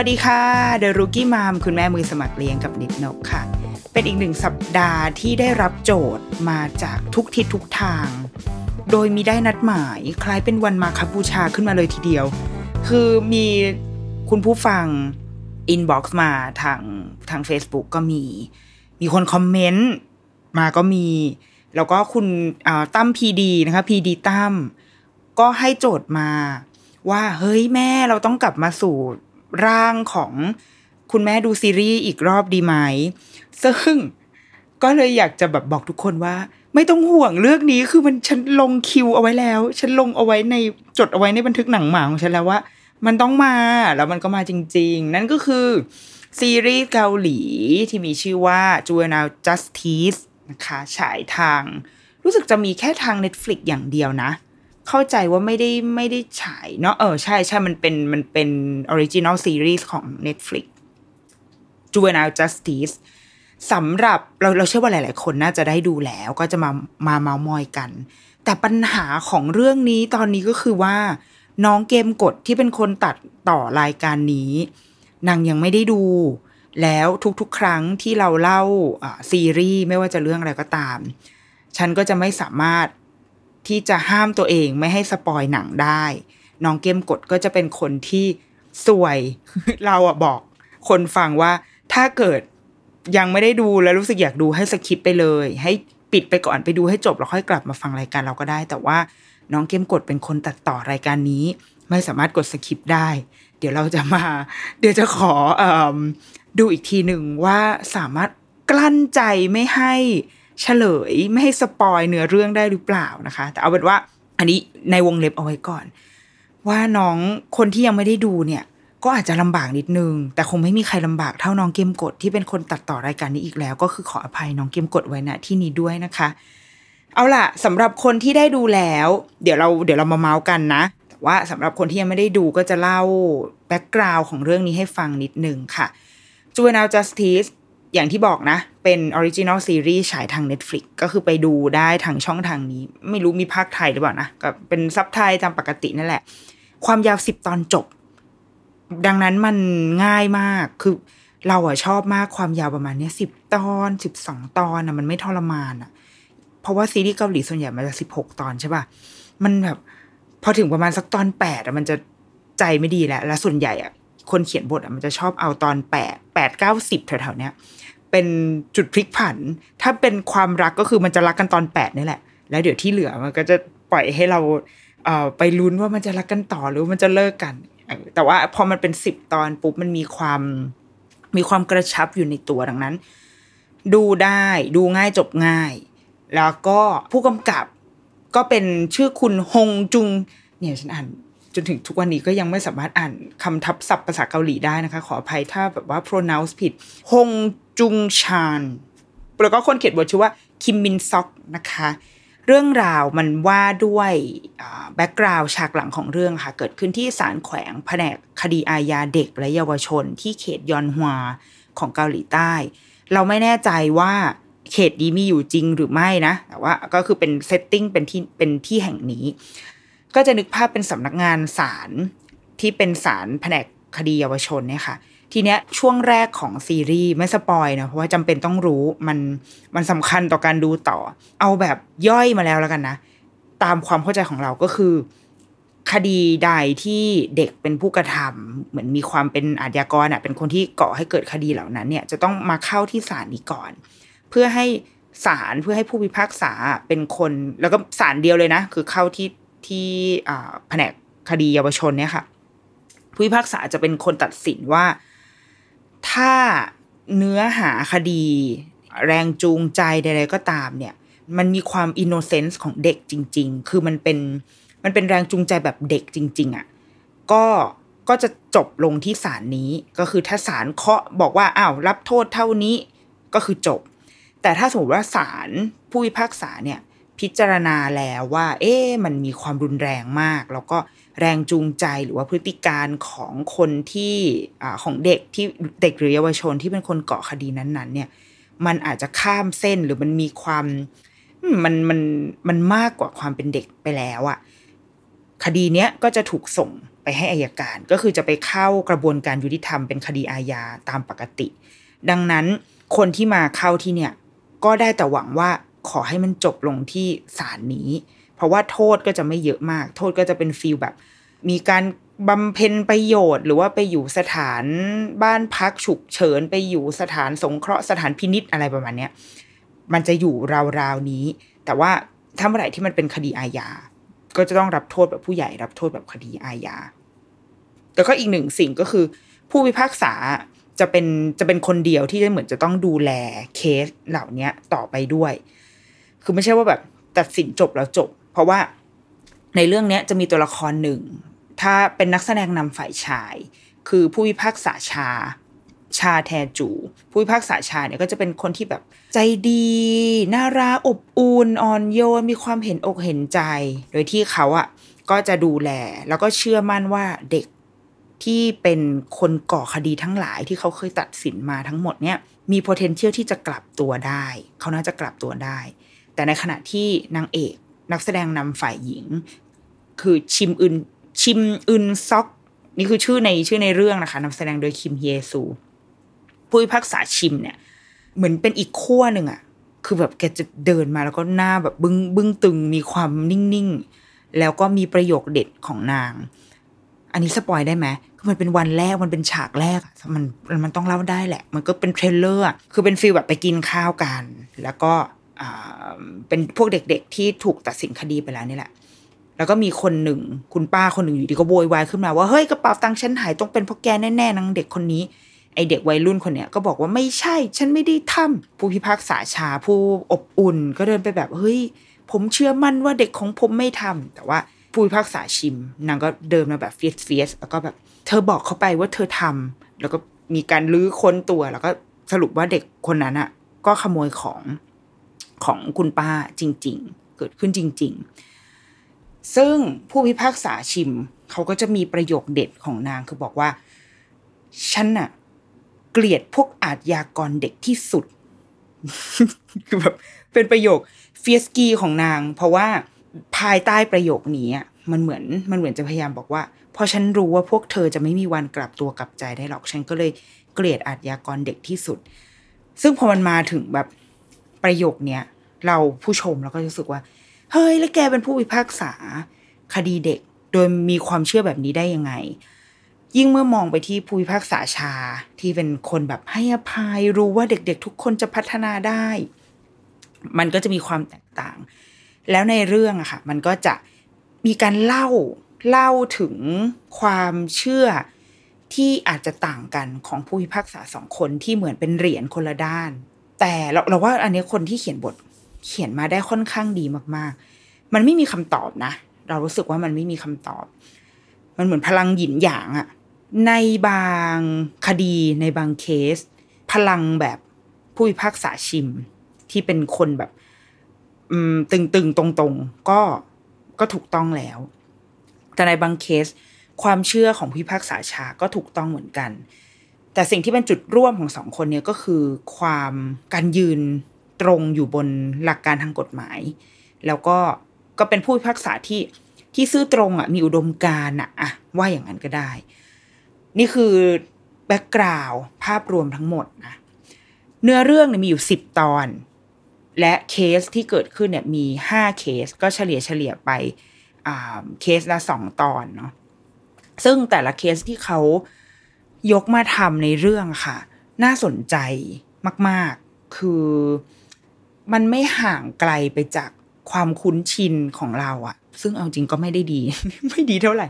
วัสดีค่ะ The Rookie Mom คุณแม่มือสมัครเลี้ยงกับนิดนกค่ะ เป็นอีกหนึ่งสัปดาห์ที่ได้รับโจทย์มาจากทุกทิศทุกทาง โดยมีได้นัดหมายคล้ายเป็นวันมาคบูชาขึ้นมาเลยทีเดียว คือมีคุณผู้ฟัง inbox มาทางทาง Facebook ก็มี มีคน comment มาก็มี แล้วก็คุณตั้ม PD นะคะ PD ตั้มก็ให้โจทย์มาว่าเฮ้ยแม่เราต้องกลับมาสู่ ร่างของคุณแม่ดูซีรีส์อีกรอบดีไหม ซึ่งก็เลยอยากจะแบบบอกทุกคนว่า ไม่ต้องห่วงเรื่องนี้คือมันฉันลงคิวเอาไว้แล้ว ฉันลงเอาไว้ในจดเอาไว้ในบันทึกหนังหมาของฉันแล้วว่า มันต้องมาแล้วมันก็มาจริง ๆ นั่นก็คือซีรีส์เกาหลีที่มีชื่อว่า Juvenile Justice นะคะ ฉายทาง รู้สึกจะมีแค่ทาง Netflix อย่างเดียวนะ เข้าใจว่าไม่ได้ไม่ได้ฉายเนาะเออใช่ใช่มันเป็นมันเป็น original series ของ Netflix Juvenile Justice สำหรับเราเราเชื่อว่าหลาย ๆ คนน่าจะได้ดูแล้วก็จะมามาเมาท์มอยกัน แต่ปัญหาของเรื่องนี้ตอนนี้ก็คือว่า น้องเกมกดที่เป็นคนตัดต่อรายการนี้นางยังไม่ได้ดู แล้วทุกๆ ครั้งที่เราเล่าซีรีส์ไม่ว่าจะเรื่องอะไรก็ตาม ฉันก็จะไม่สามารถ ที่จะห้ามตัวเองไม่ให้สปอยหนังได้ น้องเกมกดก็จะเป็นคนที่สวยเราอะบอก คนฟังว่าถ้าเกิดยังไม่ได้ดูแล้วรู้สึกอยากดูให้สคิปไปเลย ให้ปิดไปก่อนไปดูให้จบแล้วค่อยกลับมาฟังรายการเราก็ได้ แต่ว่าน้องเกมกดเป็นคนตัดต่อรายการนี้ ไม่สามารถกดสคิปได้ เดี๋ยวเราจะมา เดี๋ยวจะขออดูอีกทีหนึ่งว่าสามารถกลั้นใจไม่ให้ เฉลยไม่ให้สปอยเนื้อเรื่องได้หรือเปล่านะคะ แต่เอาเป็นว่าอันนี้ในวงเล็บเอาไว้ก่อน ว่าน้องคนที่ยังไม่ได้ดูเนี่ย ก็อาจจะลำบากนิดนึง แต่คงไม่มีใครลำบากเท่าน้องเกมกดที่เป็นคนตัดต่อรายการนี้อีกแล้ว ก็คือขออภัยน้องเกมกดไว้ณที่นี้ด้วยนะคะ เอาล่ะสำหรับคนที่ได้ดูแล้ว เดี๋ยวเราเดี๋ยวเรามาเมาท์กันนะแต่ว่าสำหรับคนที่ยังไม่ได้ดูก็จะเล่า background ของเรื่องนี้ให้ฟังนิดนึงค่ะ Juvenile Justice อย่างที่บอกนะ เป็น original series ฉายทาง Netflix ก็คือไปดูได้ทางช่องทางนี้ ไม่รู้มีพากย์ไทยหรือเปล่านะก็เป็น sub ไทยตามปกตินั่นแหละ ความยาวสิบตอนจบ ดังนั้นมันง่ายมากคือเราอะชอบมากความยาวประมาณเนี้ยสิบตอนสิบสองตอนอะมันไม่ทรมานอะเพราะว่าซีรีส์เกาหลีส่วนใหญ่มันจะสิบหกตอนใช่ป่ะมันแบบพอถึงประมาณสักตอนแปดอะมันจะใจไม่ดีแล้วแล้วส่วนใหญ่อะคนเขียนบทอะมันจะชอบเอาตอนแปดแปดเก้าสิบแถวๆเนี้ย เป็นจุดพลิกผัน ถ้าเป็นความรักก็คือมันจะรักกันตอนแปดนี่แหละ แล้วเดี๋ยวที่เหลือมันก็จะปล่อยให้เราเอ่อไปลุ้นว่ามันจะรักกันต่อหรือมันจะเลิกกัน แต่ว่าพอมันเป็นสิบตอนปุ๊บมันมีความมีความกระชับอยู่ในตัวดังนั้น ดูได้ดูง่ายจบง่าย แล้วก็ผู้กำกับก็เป็นชื่อคุณฮงจุงเนี่ยฉันอ่าน จนถึงทุกวันนี้ก็ยังไม่สามารถอ่านคำทับศัพท์ภาษาเกาหลีได้นะคะ ขออภัยถ้าแบบว่า pronounce ผิดฮงจุงชานแล้วก็คนเขียนบทชื่อว่าคิมมินซอกนะคะ เรื่องราวมันว่าด้วยแบ็กกราวด์ฉากหลังของเรื่องค่ะ เกิดขึ้นที่ศาลแขวงแผนกคดีอาญาเด็กและเยาวชน ที่เขตยอนฮวาของเกาหลีใต้ เราไม่แน่ใจว่าเขตนี้มีอยู่จริงหรือไม่นะ แต่ว่าก็คือเป็น setting เป็นที่เป็นที่แห่งนี้ ก็จะนึกภาพเป็นสำนักงานศาลที่เป็นศาลแผนกคดีเยาวชนเนี่ยค่ะ ทีเนี้ยช่วงแรกของซีรีส์ไม่ spoil นะเพราะว่าจำเป็นต้องรู้มันมันสำคัญต่อการดูต่อ เอาแบบย่อยมาแล้วแล้วกันนะ ตามความเข้าใจของเราก็คือ คดีใดที่เด็กเป็นผู้กระทำเหมือนมีความเป็นอาชญากรอะเป็นคนที่ก่อให้เกิดคดีเหล่านั้นเนี่ยจะต้องมาเข้าที่ศาลนี้ก่อน เพื่อให้ศาลเพื่อให้ผู้พิพากษาเป็นคน แล้วก็ศาลเดียวเลยนะ คือเข้าที่ ที่แผนกคดีเยาวชนเนี่ยค่ะ ผู้พิพากษาจะเป็นคนตัดสินว่า ถ้าเนื้อหาคดี แรงจูงใจใดๆก็ตามเนี่ย มันมีความอินโนเซนส์ของเด็กจริง ๆ คือมันเป็นมันเป็นแรงจูงใจแบบเด็กจริง ๆอะก็ก็จะจบลงที่ศาลนี้ก็คือถ้าศาลเคาะบอกว่าอ้าวรับโทษเท่านี้ก็คือจบ แต่ถ้าสมมติว่าศาลผู้พิพากษาเนี่ย พิจารณาแล้วว่า เอ๊ะมันมีความรุนแรงมาก แล้วก็แรงจูงใจหรือว่าพฤติการของคนที่อของเด็กที่เด็กหรือเยาวชนที่เป็นคนเกาะคดีนั้นๆ เนี่ย มันอาจจะข้ามเส้นหรือมันมีความมมันมันมันมากกว่าความเป็นเด็กไปแล้วอะคดีเนี้ยก็จะถูกส่งไปให้อายการก็คือจะไปเข้ากระบวนการยุติธรรมเป็นคดีอาญาตามปกติ ดังนั้นคนที่มาเข้าที่เนี่ยก็ได้แต่หวังว่า ขอให้มันจบลงที่ศาลนี้ เพราะว่าโทษก็จะไม่เยอะมาก โทษก็จะเป็นฟีลแบบ มีการบำเพ็ญประโยชน์ หรือว่าไปอยู่สถานบ้านพักฉุกเฉินไปอยู่สถานสงเคราะห์สถานพินิษอะไรประมาณเนี้ยมันจะอยู่ราวๆนี้ แต่ว่าถ้าเมื่อไหร่ที่มันเป็นคดีอาญาก็จะต้องรับโทษแบบผู้ใหญ่รับโทษแบบคดีอาญาแต่ก็อีกหนึ่งสิ่งก็คือ ผู้พิพากษาจะเป็นจะเป็นคนเดียวที่จะเหมือนจะต้องดูแลเคสเหล่านี้ต่อไปด้วย คือไม่ใช่ว่าแบบตัดสินจบแล้วจบ เพราะว่าในเรื่องนี้จะมีตัวละครหนึ่ง ถ้าเป็นนักแสดงนำฝ่ายชาย คือผู้พิพากษาชา ชาแทจู ผู้พิพากษาชาเนี่ยก็จะเป็นคนที่แบบใจดี น่ารักอบอุ่นอ่อนโยน มีความเห็นอกเห็นใจ โดยที่เขาอะก็จะดูแล แล้วก็เชื่อมั่นว่าเด็กที่เป็นคนก่อคดีทั้งหลายที่เขาเคยตัดสินมาทั้งหมดเนี่ยมี potential ที่จะกลับตัวได้ เขาน่าจะกลับตัวได้ แต่ในขณะที่นางเอกนักแสดงนำฝ่ายหญิง คือชิมอึนชิมอึนซอก นี่คือชื่อในชื่อในเรื่องนะคะนำแสดงโดยคิมเฮซูผู้พิพากษาชิมเนี่ย เหมือนเป็นอีกขั้วหนึ่งอะคือแบบแกจะเดินมาแล้วก็หน้าแบบบึ้งบึ้งตึงมีความนิ่งๆ แล้วก็มีประโยคเด็ดของนาง อันนี้ spoil ได้ไหมคือมันเป็นวันแรกมันเป็นฉากแรกมันมันต้องเล่าได้แหละ มันก็เป็น trailer คือเป็น feel แบบไปกินข้าวกัน แล้วก็ เป็นพวกเด็ก ๆ ที่ถูกตัดสินคดีไปแล้วนี่แหละ แล้วก็มีคนหนึ่งคุณป้าคนหนึ่งอยู่ดีก็โวยวายขึ้นมาว่าเฮ้ยกระเป๋าตังค์ฉันหายต้องเป็นเพราะแกแน่ๆนางเด็กคนนี้ไอเด็กวัยรุ่นคนเนี้ยก็บอกว่าไม่ใช่ฉันไม่ได้ทำผู้พิพากษาชาผู้อบอุ่น ก็เดินไปแบบเฮ้ยผมเชื่อมั่นว่าเด็กของผมไม่ทำแต่ว่าผู้พิพากษาชิม นางก็เดินมาแบบเฟียสเฟียสแล้วก็แบบ เธอบอกเขาไปว่าเธอทำแล้วก็มีการลื้อค้นตัวแล้วก็สรุปว่าเด็กคนนั้นอะก็ขโมยของ ของคุณป้าจริง ๆ เกิดขึ้นจริง ๆ ซึ่งผู้พิพากษาชิม เขาก็จะมีประโยคเด็ดของนางคือบอกว่า ฉันน่ะ เกลียดพวกอาชญากรเด็กที่สุดคือแบบเป็นประโยคเฟียสกีของนาง เพราะว่าภายใต้ประโยคนี้มันเหมือนมันเหมือนจะพยายามบอกว่าพราะฉันรู้ว่าพวกเธอจะไม่มีวันกลับตัวกลับใจได้หรอก ฉันก็เลยเกลียดอาชญากรเด็กที่สุด ซึ่งพอมันมาถึงแบบ ประโยคเนี้ยเราผู้ชมเราก็รู้สึกว่า เฮ้ย แล้วแกเป็นผู้พิพากษา คดีเด็ก โดยมีความเชื่อแบบนี้ได้ยังไง ยิ่งเมื่อมองไปที่ผู้พิพากษาชาที่เป็นคนแบบให้อภัยรู้ว่าเด็กๆ ทุกคนจะพัฒนาได้ มันก็จะมีความแตกต่าง แล้วในเรื่องอะค่ะ มันก็จะมีการเล่าเล่าถึงความเชื่อที่อาจจะต่างกันของผู้พิพากษาสองคนที่เหมือนเป็นเหรียญคนละด้าน แต่เราเราว่าอันนี้คนที่เขียนบทเขียนมาได้ค่อนข้างดีมาก ๆ มันไม่มีคำตอบนะ เรารู้สึกว่ามันไม่มีคำตอบ มันเหมือนพลังหยินหยางอะในบางคดีในบางเคส พลังแบบผู้พิพากษาชิมที่เป็นคนแบบตึงตึงๆตรงตรงๆ ก็ก็ถูกต้องแล้ว แต่ในบางเคส ความเชื่อของผู้พิพากษาชาก็ถูกต้องเหมือนกัน แต่สิ่งที่เป็นจุดร่วมของสองคนเนี้ยก็คือความการยืนตรงอยู่บนหลักการทางกฎหมาย แล้วก็ก็เป็นผู้พิพากษาที่ที่ซื่อตรงอะมีอุดมการณ์อะอะว่าอย่างนั้นก็ได้ นี่คือแบ็กกราวด์ภาพรวมทั้งหมดนะเนื้อเรื่องเนี่ยมีอยู่สิบตอน และเคสที่เกิดขึ้นเนี่ยมีห้าเคสก็เฉลี่ยเฉลี่ยไปอ่าเคสละสองตอนเนาะซึ่งแต่ละเคสที่เขา ยกมาทำในเรื่องค่ะ น่าสนใจมาก ๆ คือมันไม่ห่างไกลไปจากความคุ้นชินของเราอะซึ่งเอาจริงก็ไม่ได้ดี ไม่ดีเท่าไหร่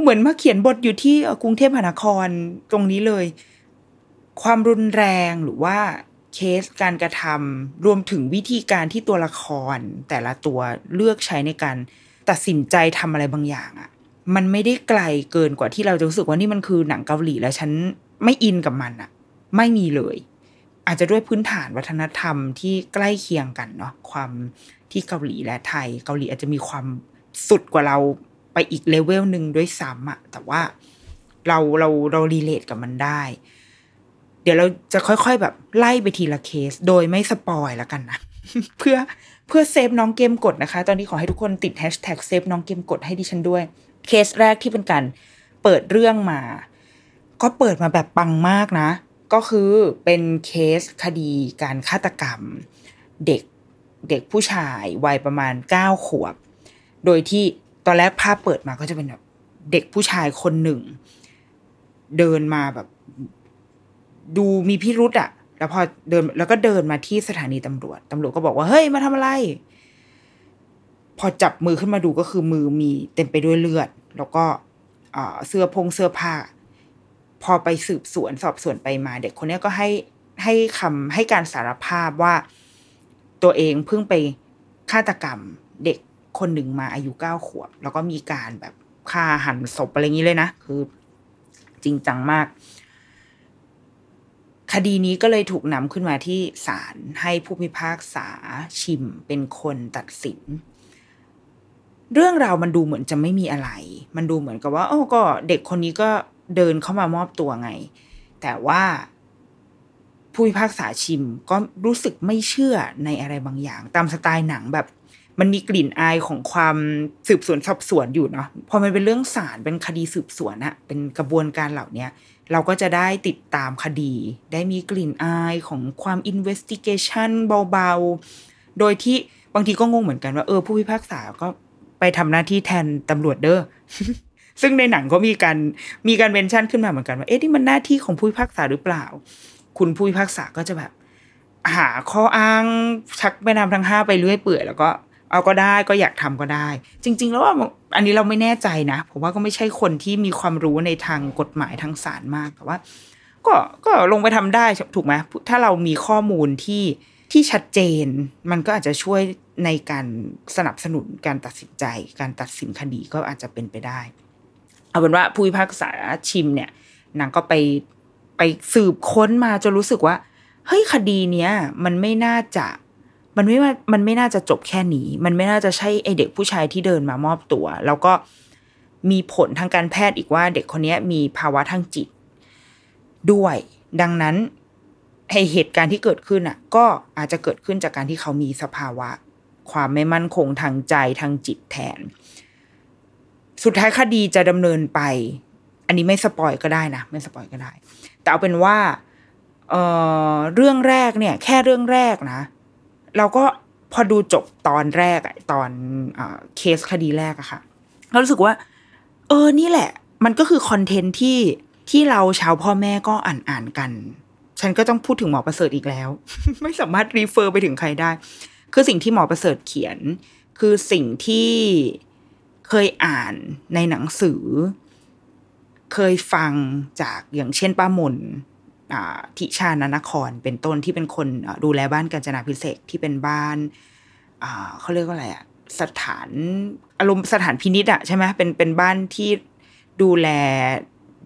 เหมือนมาเขียนบทอยู่ที่กรุงเทพมหานครตรงนี้เลย ความรุนแรงหรือว่าเคสการกระทำรวมถึงวิธีการที่ตัวละคร แต่ละตัวเลือกใช้ในการตัดสินใจทำอะไรบางอย่างอะ มันไม่ได้ไกลเกินกว่าที่เราจะรู้สึกว่านี่มันคือหนังเกาหลีแล้วฉันไม่อินกับมันอะไม่มีเลย อาจจะด้วยพื้นฐานวัฒนธรรมที่ใกล้เคียงกันเนาะความที่เกาหลีและไทย เกาหลีอาจจะมีความสุดกว่าเราไปอีกเลเวลหนึ่งด้วยซ้ำอะแต่ว่าเราเราเรา relate กับมันได้ เดี๋ยวเราจะค่อยๆแบบไล่ไปทีละเคส โดยไม่ spoil แล้วกันนะเพื่อเพื่อ save น้องเกมกดนะคะ ตอนนี้ขอให้ทุกคนติดแฮชแท็ก save น้องเกมกดให้ดิฉันด้วย เคสแรกที่เป็นการเปิดเรื่องมา ก็เปิดมาแบบปังมากนะ ก็คือเป็นเคสคดีการฆาตกรรม เด็กเด็กผู้ชายวัยประมาณเก้าขวบ โดยที่ตอนแรกภาพเปิดมาก็จะเป็นแบบเด็กผู้ชายคนหนึ่ง เดินมาแบบ ดูมีพิรุษอะแล้วพอเดินแล้วก็เดินมาที่สถานีตำรวจตำรวจก็บอกว่าเฮ้ยมาทำอะไร พอจับมือขึ้นมาดูก็คือมือมีเต็มไปด้วยเลือด แล้วก็เสื้อพงเสื้อผ้า พอไปสืบสวนสอบสวนไปมา เด็กคนนี้ก็ให้ให้คำให้การสารภาพว่าตัวเองเพิ่งไปฆาตกรรมเด็กคนหนึ่งมาอายุเก้าขวบ แล้วก็มีการแบบฆ่าหันศพอะไรอย่างนี้เลยนะ คือ จริงจังมาก คดีนี้ก็เลยถูกนำขึ้นมาที่ศาลให้ผู้พิพากษาชิมเป็นคนตัดสิน เรื่องราวมันดูเหมือนจะไม่มีอะไร มันดูเหมือนกับว่าโอ้ก็เด็กคนนี้ก็เดินเข้ามามอบตัวไง แต่ว่าผู้พิพากษาชิมก็รู้สึกไม่เชื่อในอะไรบางอย่าง ตามสไตล์หนังแบบ มันมีกลิ่นอายของความสืบสวนสอบสวนอยู่เนาะพอมันเป็นเรื่องศาลเป็นคดีสืบสวนอะเป็นกระบวนการเหล่านี้เราก็จะได้ติดตามคดี ได้มีกลิ่นอายของความ investigation เบาๆ โดยที่บางทีก็งงเหมือนกันว่าเออผู้พิพากษาก็ ไปทำหน้าที่แทนตำรวจเด้อซึ่งในหนังก็มีการมีการเมนชั่นขึ้นมาเหมือนกันว่าเอ๊ะนี่มันหน้าที่ของผู้พิพากษาหรือเปล่า คุณผู้พิพากษาก็จะแบบ หาข้ออ้างชักแม่น้ำทั้งห้าไปเรื่อยเปื่อยแล้วก็เอาก็ได้ก็อยากทำก็ได้ จริง ๆ แล้วว่าอันนี้เราไม่แน่ใจนะ ผมว่าก็ไม่ใช่คนที่มีความรู้ในทางกฎหมายทางศาลมากแต่ว่า ก็ก็ลงไปทำได้ถูกไหมถ้าเรามีข้อมูลที่ที่ชัดเจน มันก็อาจจะช่วย ในการสนับสนุนการตัดสินใจ การตัดสินคดีก็อาจจะเป็นไปได้ เอาเป็นว่าผู้พิพากษาชิมเนี่ยนางก็ไปไปสืบค้นมาจนรู้สึกว่าเฮ้ยคดีเนี้ยมันไม่น่าจะมันไม่ว่ามันไม่น่าจะจบแค่นี้ มันไม่น่าจะใช่ไอเด็กผู้ชายที่เดินมามอบตัว แล้วก็มีผลทางการแพทย์อีกว่า เด็กคนนี้มีภาวะทางจิต ด้วย ดังนั้นไอเหตุการณ์ที่เกิดขึ้นอะ ก็อาจจะเกิดขึ้นจากการที่เขามีสภาวะ ความไม่มั่นคงทางใจทางจิตแทน สุดท้ายคดีจะดำเนินไป อันนี้ไม่ spoil ก็ได้นะไม่ spoil ก็ได้ แต่เอาเป็นว่าเออเรื่องแรกเนี่ย แค่เรื่องแรกนะ เราก็พอดูจบตอนแรกตอนอเคสคดีแรกอะค่ะเรารู้สึกว่า เออนี่แหละ มันก็คือคอนเทนต์ที่ที่เราชาวพ่อแม่ก็อ่านอ่านกัน ฉันก็ต้องพูดถึงหมอประเสริฐอีกแล้ว ไม่สามารถรีเฟอร์ไปถึงใครได้ คือสิ่งที่หมอประเสริฐเขียน คือสิ่งที่เคยอ่านในหนังสือ เคยฟังจากอย่างเช่นป้ามนทิชานนคร เป็นต้นที่เป็นคนดูแลบ้านกาญจนาพิเศษที่เป็นบ้านเขาเรียกว่าอะไรอะสถานอารมณ์สถานพินิษอะใช่ไหมเป็นเป็นบ้านที่ดูแล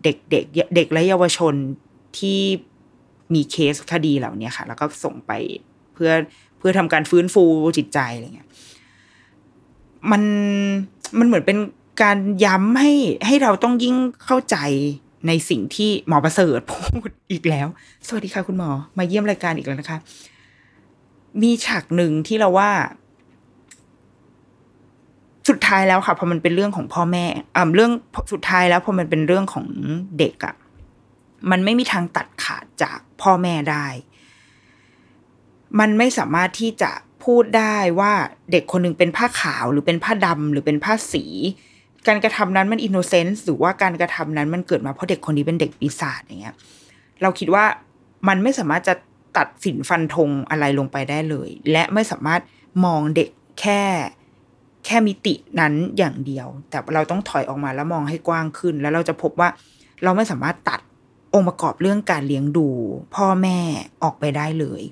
เด็กเด็กเด็กและเยาวชนที่มีเคสคดีเหล่านี้ค่ะ แล้วก็ส่งไปเพื่อเพื่อทำการฟื้นฟูจิตใจอะไรเงี้ยมันมันเหมือนเป็นการย้ำให้ให้เราต้องยิ่งเข้าใจในสิ่งที่หมอประเสริฐพูดอีกแล้ว สวัสดีค่ะคุณหมอ มาเยี่ยมรายการอีกแล้วนะคะ มีฉากหนึ่งที่เราว่า สุดท้ายแล้วค่ะพอมันเป็นเรื่องของพ่อแม่อ่าเรื่องสุดท้ายแล้วพอมันเป็นเรื่องของเด็กอะ่ะมันไม่มีทางตัดขาดจากพ่อแม่ได้ มันไม่สามารถที่จะพูดได้ว่าเด็กคนหนึ่งเป็นผ้าขาวหรือเป็นผ้าดำหรือเป็นผ้าสี การกระทำนั้นมันอินโนเซนส์หรือว่าการกระทำนั้นมันเกิดมาเพราะเด็กคนนี้เป็นเด็กปีศาจอย่างเงี้ยเราคิดว่ามันไม่สามารถจะตัดสินฟันธงอะไรลงไปได้เลย และไม่สามารถมองเด็กแค่แค่มิตินั้นอย่างเดียว แต่เราต้องถอยออกมาแล้วมองให้กว้างขึ้น แล้วเราจะพบว่าเราไม่สามารถตัดองค์ประกอบเรื่องการเลี้ยงดู พ่อแม่ออกไปได้เลย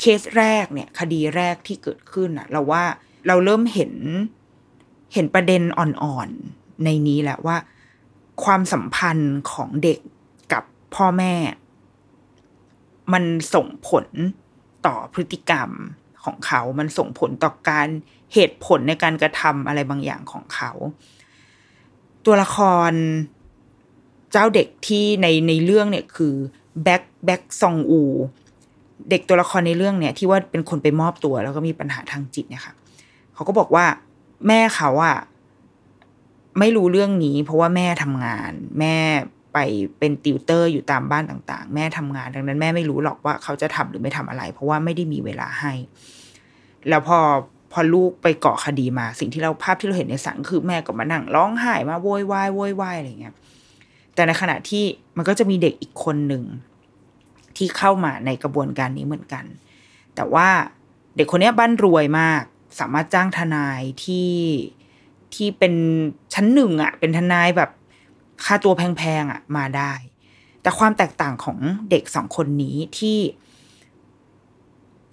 เคสแรกเนี่ย คดีแรกที่เกิดขึ้นอะเราว่าเราเริ่มเห็นเห็นประเด็นอ่อนๆในนี้แหละว่า ความสัมพันธ์ของเด็กกับพ่อแม่ มันส่งผลต่อพฤติกรรมของเขา มันส่งผลต่อการเหตุผลในการกระทำอะไรบางอย่างของเขา ตัวละครเจ้าเด็กที่ในในเรื่องเนี่ยคือแบ็คแบ็คซองอู เด็กตัวละครในเรื่องเนี่ย ที่ว่าเป็นคนไปมอบตัว แล้วก็มีปัญหาทางจิตเนี่ยค่ะเขาก็บอกว่า แม่เขาอะไม่รู้เรื่องนี้ เพราะว่าแม่ทำงาน แม่ไปเป็นติวเตอร์อยู่ตามบ้านต่าง ๆ แม่ทำงาน ดังนั้นแม่ไม่รู้หรอกว่าเขาจะทำหรือไม่ทำอะไร เพราะว่าไม่ได้มีเวลาให้ แล้วพอพอลูกไปเกาะคดีมา สิ่งที่เราภาพที่เราเห็นในสังคือแม่ก็มานั่งร้องไห้มาโวยวายโวยวายอะไรเงี้ยแต่ในขณะที่มันก็จะมีเด็กอีกคนหนึ่ง ที่เข้ามาในกระบวนการนี้เหมือนกัน แต่ว่าเด็กคนนี้บ้านรวยมาก สามารถจ้างทนายที่ที่เป็นชั้นหนึ่งอะ่ะ เป็นทนายแบบค่าตัวแพงๆอะ่ะมาได้ แต่ความแตกต่างของเด็กสองคนนี้ที่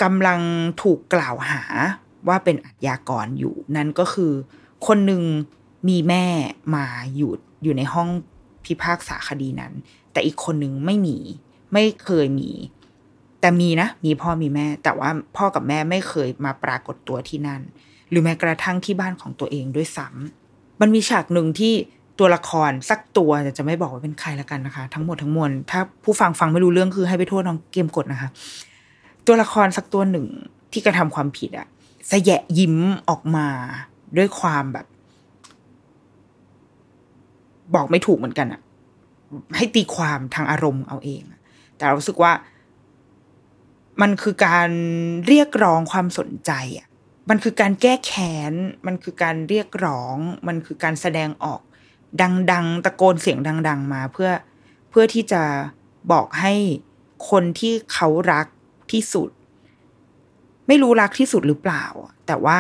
กำลังถูกกล่าวหาว่าเป็นอาชญากรอยู่ นั่นก็คือคนหนึ่งมีแม่มาอยู่อยู่ในห้องพิพากษาคดีนั้น แต่อีกคนหนึ่งไม่มี ไม่เคยมี แต่มีนะ มีพ่อมีแม่ แต่ว่าพ่อกับแม่ไม่เคยมาปรากฏตัวที่นั่น หรือแม้กระทั่งที่บ้านของตัวเองด้วยซ้ำมันมีฉากหนึ่งที่ตัวละครสักตัวจะไม่บอกว่าเป็นใครละกันนะคะ ทั้งหมดทั้งมวลถ้าผู้ฟังฟังไม่รู้เรื่องคือให้ไปโทษน้องเกมกดนะคะ ตัวละครสักตัวหนึ่งที่กระทำความผิดอะสแยะยิ้มออกมาด้วยความแบบ บอกไม่ถูกเหมือนกันอะให้ตีความทางอารมณ์เอาเอง แต่เรารู้สึกว่า มันคือการเรียกร้องความสนใจอะมันคือการแก้แค้น มันคือการเรียกร้อง มันคือการแสดงออก ดัง ๆ ตะโกนเสียงดัง ๆ มาเพื่อเพื่อที่จะบอกให้คนที่เขารักที่สุด ไม่รู้รักที่สุดหรือเปล่า แต่ว่า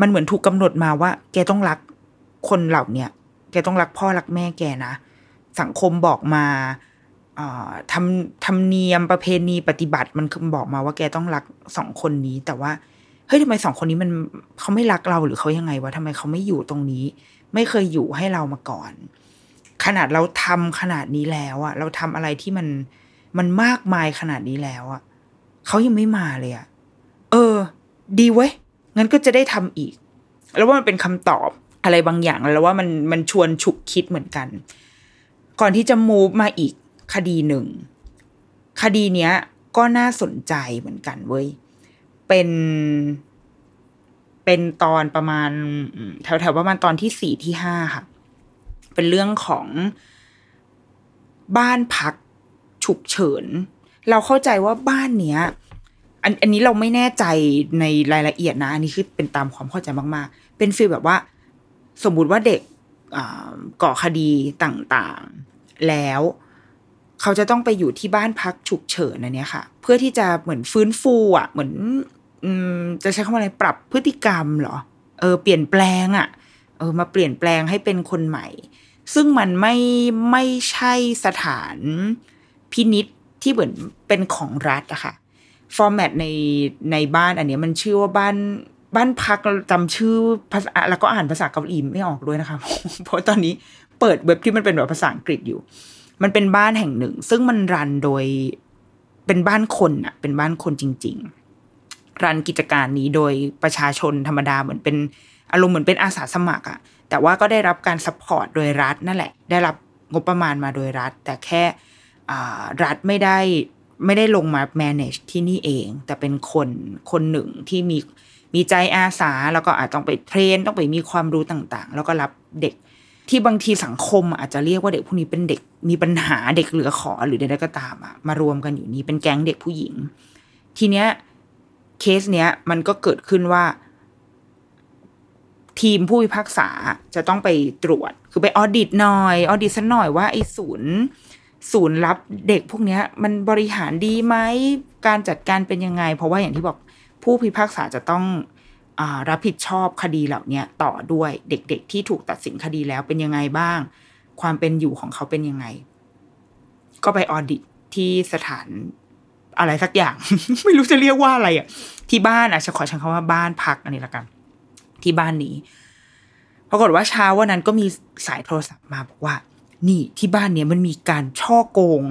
มันเหมือนถูกกำหนดมาว่า แกต้องรักคนเหล่าเนี้ยแกต้องรักพ่อรักแม่แกนะ สังคมบอกมา ทำทำเนียมประเพณีปฏิบัติมันบอกมาว่าแกต้องรักสองคนนี้ แต่ว่าเฮ้ยทำไมสองคนนี้มันเขาไม่รักเราหรือเขายังไงวะทำไมเขาไม่อยู่ตรงนี้ ไม่เคยอยู่ให้เรามาก่อน ขนาดเราทำขนาดนี้แล้วอะเราทำอะไรที่มันมันมากมายขนาดนี้แล้วอะเขายังไม่มาเลยอะเออ ดีเว้ยงั้นก็จะได้ทำอีก แล้วว่ามันเป็นคำตอบอะไรบางอย่างแล้วว่ามันมันชวนฉุกคิดเหมือนกัน ก่อนที่จะมูฟมาอีก คดีหนึ่ง คดีเนี้ย ก็น่าสนใจเหมือนกันเว้ย เป็น เป็นตอนประมาณ แถวๆประมาณตอนที่สี่ที่ห้าค่ะ เป็นเรื่องของบ้านพักฉุกเฉิน เราเข้าใจว่าบ้านเนี้ย อันอันนี้เราไม่แน่ใจในรายละเอียดนะ อันนี้คือเป็นตามความเข้าใจมาก ๆ เป็นฟีลแบบว่า สมมุติว่าเด็กก่อคดีต่างๆ แล้ว เขาจะต้องไปอยู่ที่บ้านพักฉุกเฉินอันนี้ค่ะ เพื่อที่จะเหมือนฟื้นฟูอะ เหมือนจะใช้คำว่าอะไรปรับพฤติกรรมเหรอเออเปลี่ยนแปลงอะเออมาเปลี่ยนแปลงให้เป็นคนใหม่ ซึ่งมันไม่ไม่ใช่สถานพินิษที่เหมือนเป็นของรัฐอะค่ะฟอร์แมตในในบ้านอันนี้มันชื่อว่าบ้านบ้านพักจำชื่อภาษาแล้วก็อ่านภาษาเกาหลีไม่ออกด้วยนะคะ เพราะตอนนี้เปิดเว็บที่มันเป็นแบบภาษาอังกฤษอยู่ มันเป็นบ้านแห่งหนึ่ง ซึ่งมันรันโดยเป็นบ้านคนอะเป็นบ้านคนจริง ๆ รันกิจการนี้โดยประชาชนธรรมดาเหมือนเป็นอารมณ์เหมือนเป็นอาสาสมัครอะแต่ว่าก็ได้รับการ support โดยรัฐนั่นแหละ ได้รับงบประมาณมาโดยรัฐ แต่แค่รัฐไม่ได้ไม่ได้ลงมา manage ที่นี่เอง แต่เป็นคนคนหนึ่งที่มีมีใจอาสา แล้วก็อาจต้องไป train ต้องไปมีความรู้ต่างๆ แล้วก็รับเด็ก ที่บางทีสังคมอาจจะเรียกว่าเด็กพวกนี้เป็นเด็กมีปัญหาเด็กเหลือขอหรือใดๆก็ตามอะมารวมกันอยู่นี้เป็นแก๊งเด็กผู้หญิง ทีเนี้ยเคสเนี้ย มันก็เกิดขึ้นว่า ทีมผู้พิพากษาจะต้องไปตรวจ คือไปออดิตหน่อยออดิตสักหน่อยว่าไอ้ศูนย์ศูนย์รับเด็กพวกเนี้ย มันบริหารดีไหมการจัดการเป็นยังไง เพราะว่าอย่างที่บอกผู้พิพากษาจะต้อง รับผิดชอบคดีเหล่านี้ต่อด้วยเด็กๆ ที่ถูกตัดสินคดีแล้วเป็นยังไงบ้าง ความเป็นอยู่ของเขาเป็นยังไง ก็ไปออดิตที่สถานอะไรสักอย่าง ไม่รู้จะเรียกว่าอะไรอะ ที่บ้านอะจะขอใช้คำว่าบ้านพักอันนี้ละกัน ที่บ้านนี้ปรากฏว่าเช้าวันนั้นก็มีสายโทรศัพท์มาบอกว่า นี่ที่บ้านเนี้ยมันมีการช่อโกง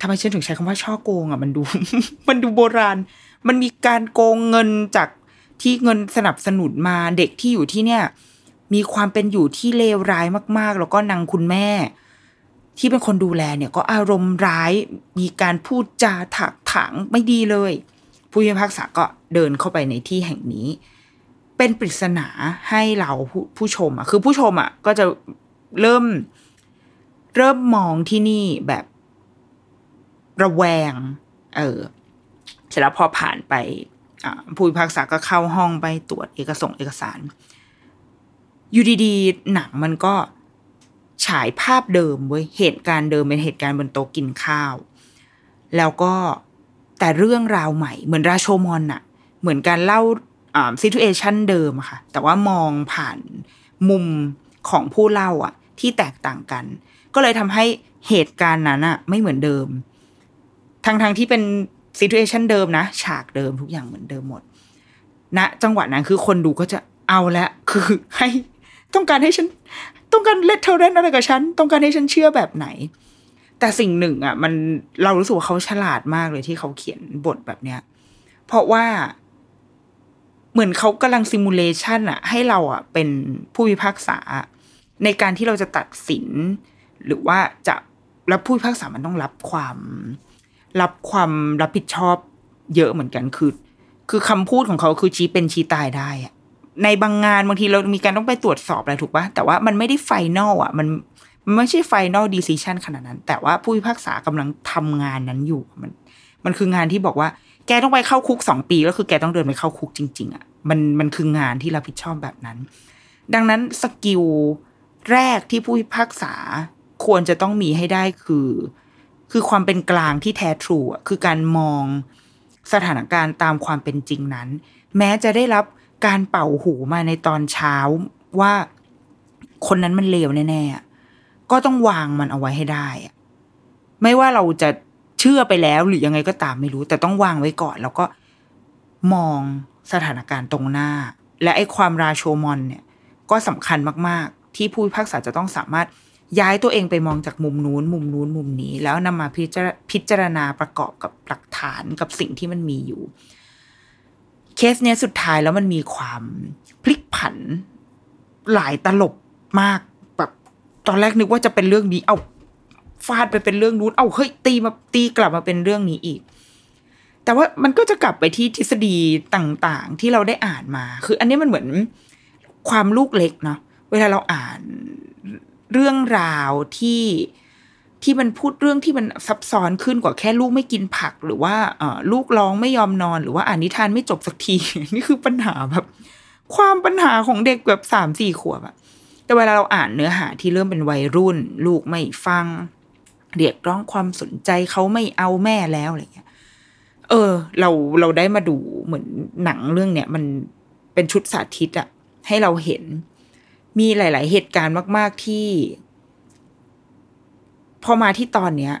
ทำไมฉันถึงใช้คำว่าช่อโกงอะ มันดู มันดูโบราณ มันมีการโกงเงินจาก ที่เงินสนับสนุนมาเด็กที่อยู่ที่เนี่ย มีความเป็นอยู่ที่เลวร้ายมากๆ แล้วก็นางคุณแม่ ที่เป็นคนดูแลเนี่ยก็อารมณ์ร้าย มีการพูดจาถักถังไม่ดีเลย ผู้พิพากษาก็เดินเข้าไปในที่แห่งนี้ เป็นปริศนาให้เราผู้ผู้ชมอะคือผู้ชมอะก็จะเริ่มเริ่มมองที่นี่แบบระแวง เออ เสร็จแล้วพอผ่านไป ผู้พิพากษาก็เข้าห้องไปตรวจเอกสงเอกสาร อยู่ดีๆ หนังมันก็ฉายภาพเดิมเว้ยเหตุการณ์เดิมเป็นเหตุการณ์บนโต๊ะกินข้าว แล้วก็แต่เรื่องราวใหม่เหมือนราโชมอนอะเหมือนการเล่าอ่า situation เดิมอะค่ะ แต่ว่ามองผ่านมุมของผู้เล่าอะที่แตกต่างกัน ก็เลยทำให้เหตุการณ์นั้นอะไม่เหมือนเดิม ทั้งๆที่เป็น situation เดิมนะ ฉากเดิมทุกอย่างเหมือนเดิมหมดณนะจังหวะนั้นคือคนดูก็จะเอาละคือให้ต้องการให้ฉัน ต้องการเลทเทอร์เรนอะไรกับฉัน ต้องการให้ฉันเชื่อแบบไหน แต่สิ่งหนึ่งอะ มันเรารู้สึกว่าเขาฉลาดมากเลยที่เขาเขียนบทแบบเนี้ย เพราะว่าเหมือนเขากำลัง simulation อะให้เราอะเป็นผู้พิพากษา ในการที่เราจะตัดสิน หรือว่าจะแล้วผู้พิพากษามันต้องรับความ รับความรับผิดชอบเยอะเหมือนกันคือ คือคำพูดของเขาคือชี้เป็นชี้ตายได้อะในบางงานบางทีเรามีการต้องไปตรวจสอบอะไรถูกปะแต่ว่ามันไม่ได้ final อะ มันมันไม่ใช่ final decision ขนาดนั้น แต่ว่าผู้พิพากษากำลังทำงานนั้นอยู่มัน มันคืองานที่บอกว่า แกต้องไปเข้าคุกสองปีก็คือแกต้องเดินไปเข้าคุกจริง ๆอะมันมันคืองานที่รับผิดชอบแบบนั้น ดังนั้น skill แรกที่ผู้พิพากษาควรจะต้องมีให้ได้คือ คือความเป็นกลางที่แท้ทรูอะคือการมองสถานการณ์ตามความเป็นจริงนั้น แม้จะได้รับการเป่าหูมาในตอนเช้าว่าคนนั้นมันเลวแน่ๆก็ต้องวางมันเอาไว้ให้ได้อะไม่ว่าเราจะเชื่อไปแล้วหรือยังไงก็ตามไม่รู้ แต่ต้องวางไว้ก่อน แล้วก็มองสถานการณ์ตรงหน้า และไอ้ความราโชมอนเนี่ย ก็สำคัญมาก ๆ ที่ผู้พิพากษาจะต้องสามารถ ย้ายตัวเองไปมองจากมุมนู้น มุมนู้นมุมนี้ แล้วนำมาพิจารพจารณาประกอบกับหลักฐานกับสิ่งที่มันมีอยู่ เคสเนี้ยสุดท้ายแล้วมันมีความพลิกผันหลายตลบมากแบบตอนแรกนึกว่าจะเป็นเรื่องนี้ เอาฟาดไปเป็นเรื่องนู้น เอาเฮ้ยตีมาตีกลับมาเป็นเรื่องนี้อีก แต่ว่ามันก็จะกลับไปที่ทฤษฎีต่างๆ ที่เราได้อ่านมา คือ อันนี้มันเหมือนความลูกเล็กเนาะเวลาเราอ่าน เรื่องราวที่ที่มันพูดเรื่องที่มันซับซ้อนขึ้นกว่าแค่ลูกไม่กินผัก หรือว่าลูกร้องไม่ยอมนอน หรือว่าอ่านนิทานไม่จบสักที นี่คือปัญหาแบบ ความปัญหาของเด็กแบบสามสี่ขวบอะแต่เวลาเราอ่านเนื้อหาที่เริ่มเป็นวัยรุ่น ลูกไม่ฟัง เรียกร้องความสนใจเขาไม่เอาแม่แล้วอะไรเงี้ย เออ เราเราได้มาดูเหมือนหนังเรื่องเนี้ยมันเป็นชุดสาธิตอะให้เราเห็น มีหลาย ๆ เหตุการณ์มาก ๆ ที่ พอมาที่ตอนเนี้ย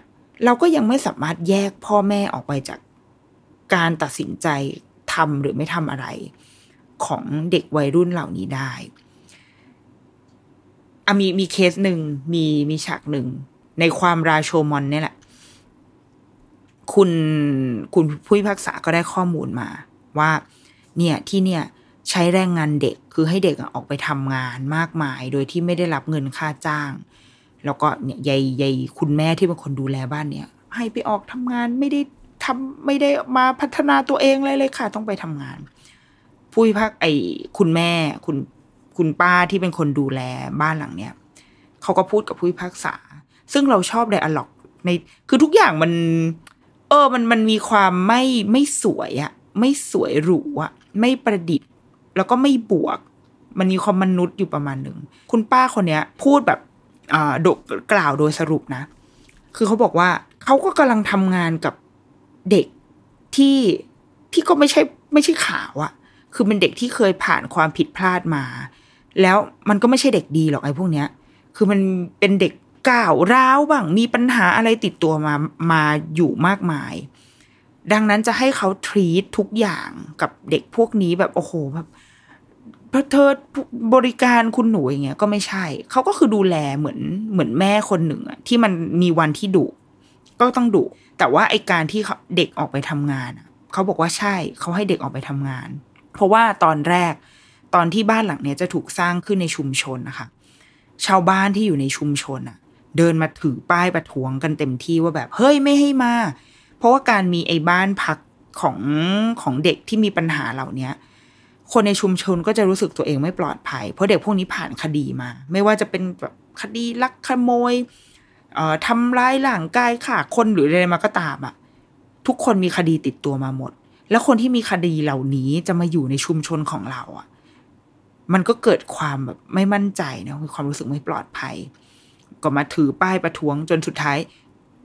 เราก็ยังไม่สามารถแยกพ่อแม่ออกไปจากการตัดสินใจทำหรือไม่ทำอะไร ของเด็กวัยรุ่นเหล่านี้ได้อะมีมีเคสหนึ่งมีมีฉากหนึ่ง ในความราโชมอนเนี่ยแหละ คุณคุณผู้พิพากษาก็ได้ข้อมูลมา ว่า เนี่ยที่เนี่ย ใช้แรงงานเด็ก คือให้เด็กออกไปทำงานมากมาย โดยที่ไม่ได้รับเงินค่าจ้าง แล้วก็เนี่ยยายยายคุณแม่ที่เป็นคนดูแลบ้านเนี่ย ให้ไปออกทำงานไม่ได้ทำไม่ได้มาพัฒนาตัวเองเลยเลยค่ะ ต้องไปทำงานผู้พิพากษาไอคุณแม่คุณคุณป้าที่เป็นคนดูแลบ้านหลังเนี้ยเขาก็พูดกับผู้พิพากษา ซึ่งเราชอบไดอะล็อกในคือทุกอย่างมัน เออมันมันมีความไม่ไม่สวยอะไม่สวยหรูอะไม่ประดิษฐ์ แล้วก็ไม่บวก มันมีความมนุษย์อยู่ประมาณหนึ่ง คุณป้าคนเนี้ย พูดแบบอ่าโดกล่าวโดยสรุปนะ คือเขาบอกว่าเขาก็กำลังทำงานกับเด็กที่ที่ก็ไม่ใช่ไม่ใช่ขาวอะคือเป็นเด็กที่เคยผ่านความผิดพลาดมา แล้วมันก็ไม่ใช่เด็กดีหรอกไอ้พวกเนี้ย คือมันเป็นเด็กก้าวร้าวบ้างมีปัญหาอะไรติดตัวมามาอยู่มากมาย ดังนั้นจะให้เขาทรีตทุกอย่างกับเด็กพวกนี้แบบโอ้โหแบบพระเธอบริการคุณหนูอย่างเงี้ยก็ไม่ใช่ เขาก็คือดูแลเหมือนเหมือนแม่คนหนึ่งอะที่มันมีวันที่ดุก็ต้องดุแต่ว่าไอการที่เด็กออกไปทำงานเขาบอกว่าใช่เขาให้เด็กออกไปทำงาน เพราะว่าตอนแรกตอนที่บ้านหลังเนี้ยจะถูกสร้างขึ้นในชุมชนนะคะ ชาวบ้านที่อยู่ในชุมชนอะเดินมาถือป้ายประท้วงกันเต็มที่ว่าแบบเฮ้ยไม่ให้มา เพราะว่าการมีไอ้บ้านพักของของเด็กที่มีปัญหาเหล่าเนี้ยคนในชุมชนก็จะรู้สึกตัวเองไม่ปลอดภัย เพราะเด็กพวกนี้ผ่านคดีมา ไม่ว่าจะเป็นแบบคดีลักขโมยเอ่อทำร้ายร่างกายค่ะคนหรืออะไรมาก็ตามอะทุกคนมีคดีติดตัวมาหมด แล้วคนที่มีคดีเหล่านี้จะมาอยู่ในชุมชนของเราอะมันก็เกิดความแบบไม่มั่นใจนะมีความรู้สึกไม่ปลอดภัย ก็มาถือป้ายประท้วงจนสุดท้าย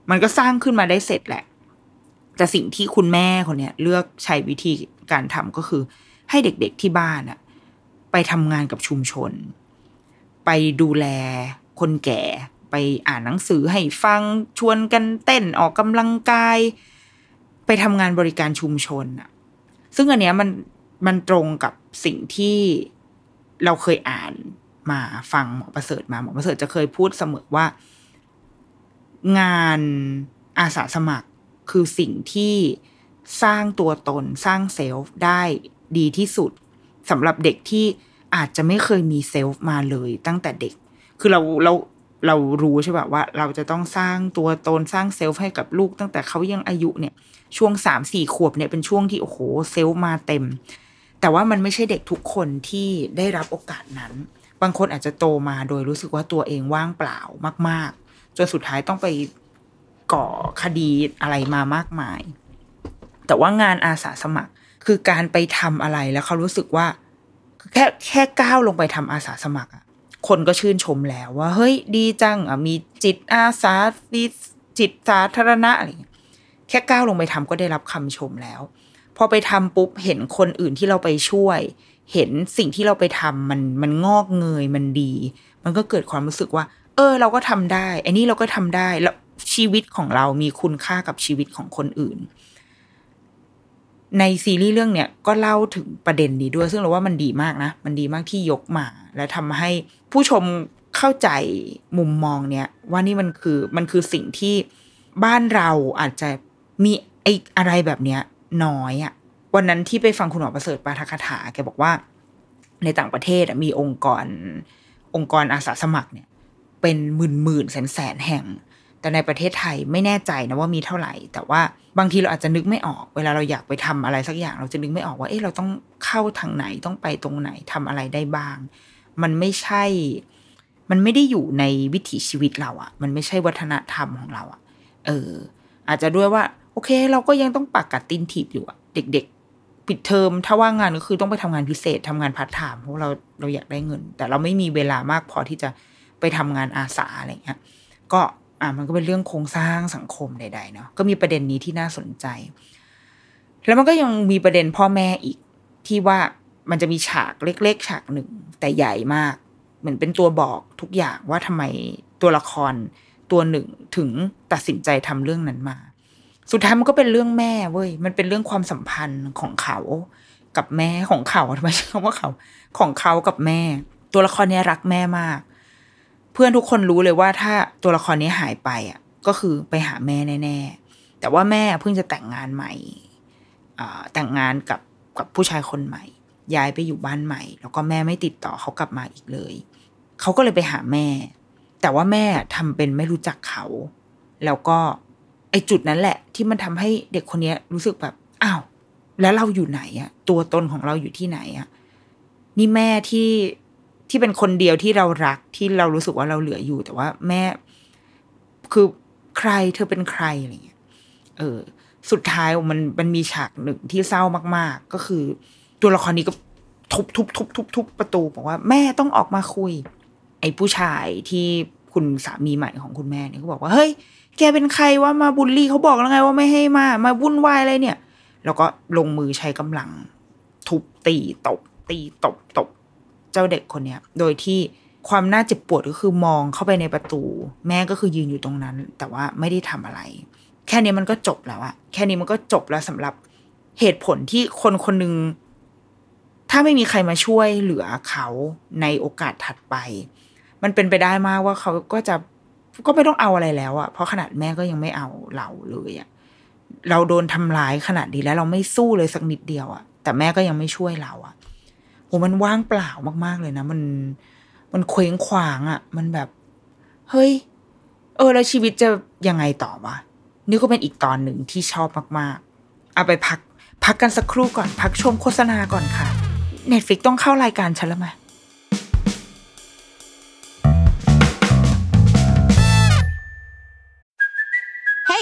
มันก็สร้างขึ้นมาได้เสร็จแหละ แต่สิ่งที่คุณแม่คนเนี้ยเลือกใช้วิธีการทำก็คือ ให้เด็กๆที่บ้านอะไปทำงานกับชุมชน ไปดูแลคนแก่ ไปอ่านหนังสือให้ฟังชวนกันเต้นออกกำลังกาย ไปทำงานบริการชุมชนอะซึ่งอันเนี้ยมันมันตรงกับสิ่งที่เราเคยอ่านมาฟังหมอประเสริฐมาหมอประเสริฐจะเคยพูดเสมอว่า งานอาสาสมัคร คือสิ่งที่สร้างตัวตนสร้าง self ได้ดีที่สุดสำหรับเด็กที่อาจจะไม่เคยมี self มาเลยตั้งแต่เด็ก คือเราเราเรารู้ใช่ป่ะว่า เราจะต้องสร้างตัวตนสร้าง self ให้กับลูกตั้งแต่เขายังอายุเนี่ย ช่วงสามสี่ขวบเนี่ยเป็นช่วงที่โอ้โห self มาเต็ม แต่ว่ามันไม่ใช่เด็กทุกคนที่ได้รับโอกาสนั้น บางคนอาจจะโตมาโดยรู้สึกว่าตัวเองว่างเปล่ามาก ๆ จนสุดท้ายต้องไป ก่อคดีอะไรมามากมาย แต่ว่างานอาสาสมัครคือการไปทำอะไรแล้วเขารู้สึกว่า แค่แค่ก้าวลงไปทำอาสาสมัครอะคนก็ชื่นชมแล้วว่า เฮ้ยดีจังอะมีจิตอาสามีจิตสาธารณะอะไรอย่างเงี้ยแค่ก้าวลงไปทำก็ได้รับคำชมแล้ว พอไปทำปุ๊บเห็นคนอื่นที่เราไปช่วย เห็นสิ่งที่เราไปทำมันมันงอกเงยมันดี มันก็เกิดความรู้สึกว่า เออ เราก็ทำได้ไอ้นี่เราก็ทำได้แล้ว ชีวิตของเรามีคุณค่ากับชีวิตของคนอื่น ในซีรีส์เรื่องเนี้ยก็เล่าถึงประเด็นนี้ด้วย ซึ่งเราว่ามันดีมากนะ มันดีมากที่ยกมา และทำให้ผู้ชมเข้าใจมุมมองเนี้ยว่านี่มันคือมันคือสิ่งที่บ้านเราอาจจะมีไออะไรแบบเนี้ยน้อยอะวันนั้นที่ไปฟังคุณหมอประเสริฐปาทคถาแกบอกว่า ในต่างประเทศมีองค์กรองค์กรอาสาสมัครเนี่ย เป็นหมื่นหมื่นแสนแสนแห่ง แต่ในประเทศไทยไม่แน่ใจนะว่ามีเท่าไหร่ แต่ว่าบางทีเราอาจจะนึกไม่ออก เวลาเราอยากไปทำอะไรสักอย่าง เราจะนึกไม่ออกว่า เอ๊ะเราต้องเข้าทางไหนต้องไปตรงไหนทำอะไรได้บ้าง มันไม่ใช่ มันไม่ได้อยู่ในวิถีชีวิตเราอะมันไม่ใช่วัฒนธรรมของเราอะเออ อาจจะด้วยว่า โอเค เราก็ยังต้องปักกัดตินถีบอยู่อะเด็ก ๆ ปิดเทอมถ้าว่างงานก็คือต้องไปทำงานพิเศษทำงานพาร์ทไทม์เพราะเราเราอยากได้เงิน แต่เราไม่มีเวลามากพอที่จะไปทำงานอาสาอะไรเงี้ยก็ อ่ามันก็เป็นเรื่องโครงสร้างสังคมใด ๆ เนาะก็มีประเด็นนี้ที่น่าสนใจ แล้วมันก็ยังมีประเด็นพ่อแม่อีกที่ว่ามันจะมีฉากเล็ก ๆ ฉากหนึ่ง แต่ใหญ่มาก เหมือนเป็นตัวบอกทุกอย่างว่าทำไมตัวละครตัวหนึ่งถึงตัดสินใจทำเรื่องนั้นมา สุดท้ายมันก็เป็นเรื่องแม่เว้ยมันเป็นเรื่องความสัมพันธ์ของเขากับแม่ของเขาทำไมใช้คำว่าเขา ของเขากับแม่ ตัวละครเนี้ยรักแม่มาก เพื่อนทุกคนรู้เลยว่าถ้าตัวละครนี้หายไปอะก็คือไปหาแม่แน่ๆ แต่ว่าแม่เพิ่งจะแต่งงานใหม่แต่งงานกับกับผู้ชายคนใหม่ ย้ายไปอยู่บ้านใหม่ แล้วก็แม่ไม่ติดต่อเขากลับมาอีกเลย เขาก็เลยไปหาแม่ แต่ว่าแม่ทำเป็นไม่รู้จักเขา แล้วก็ไอ้จุดนั้นแหละ ที่มันทำให้เด็กคนนี้รู้สึกแบบอ้าวแล้วเราอยู่ไหนอะตัวตนของเราอยู่ที่ไหนอะนี่แม่ที่ ที่เป็นคนเดียวที่เรารักที่เรารู้สึกว่าเราเหลืออยู่ แต่ว่าแม่คือใครเธอเป็นใครอะไรเงี้ยเออ สุดท้ายมันมันมีฉากหนึ่งที่เศร้ามาก ๆ ก็คือ ตัวละครนี้ก็ทุบทุบทุบทุบทุบประตูบอกว่าแม่ต้องออกมาคุย ไอ้ผู้ชายที่คุณสามีใหม่ของคุณแม่เนี่ยก็บอกว่าเฮ้ยแกเป็นใครว่ามาบูลลี่เขาบอกแล้วไงว่าไม่ให้มา มาวุ่นวายอะไรเนี่ย แล้วก็ลงมือใช้กำลัง ทุบตีตบตีตบตบ เจ้าเด็กคนเนี้ย โดยที่ความน่าเจ็บปวดก็คือมองเข้าไปในประตู แม่ก็คือยืนอยู่ตรงนั้น แต่ว่าไม่ได้ทำอะไร แค่นี้มันก็จบแล้วอะแค่นี้มันก็จบแล้วสำหรับเหตุผลที่คนคนหนึ่งถ้าไม่มีใครมาช่วยเหลือเขาในโอกาสถัดไป มันเป็นไปได้มากว่าเขาก็จะก็ไม่ต้องเอาอะไรแล้วอะเพราะขนาดแม่ก็ยังไม่เอาเราเลยอะเราโดนทำร้ายขนาดนี้แล้วเราไม่สู้เลยสักนิดเดียวอะแต่แม่ก็ยังไม่ช่วยเราอะ โหมันว่างเปล่ามากๆเลยนะ มัน มันเคว้งควางอะมันแบบ เฮ้ย เออ แล้วชีวิตจะยังไงต่อวะนี่ก็เป็นอีกตอนหนึ่งที่ชอบมากๆ เอาไปพัก พักกันสักครู่ก่อน พักชมโฆษณาก่อนค่ะเน็ตฟิกต้องเข้ารายการฉันแล้วไหม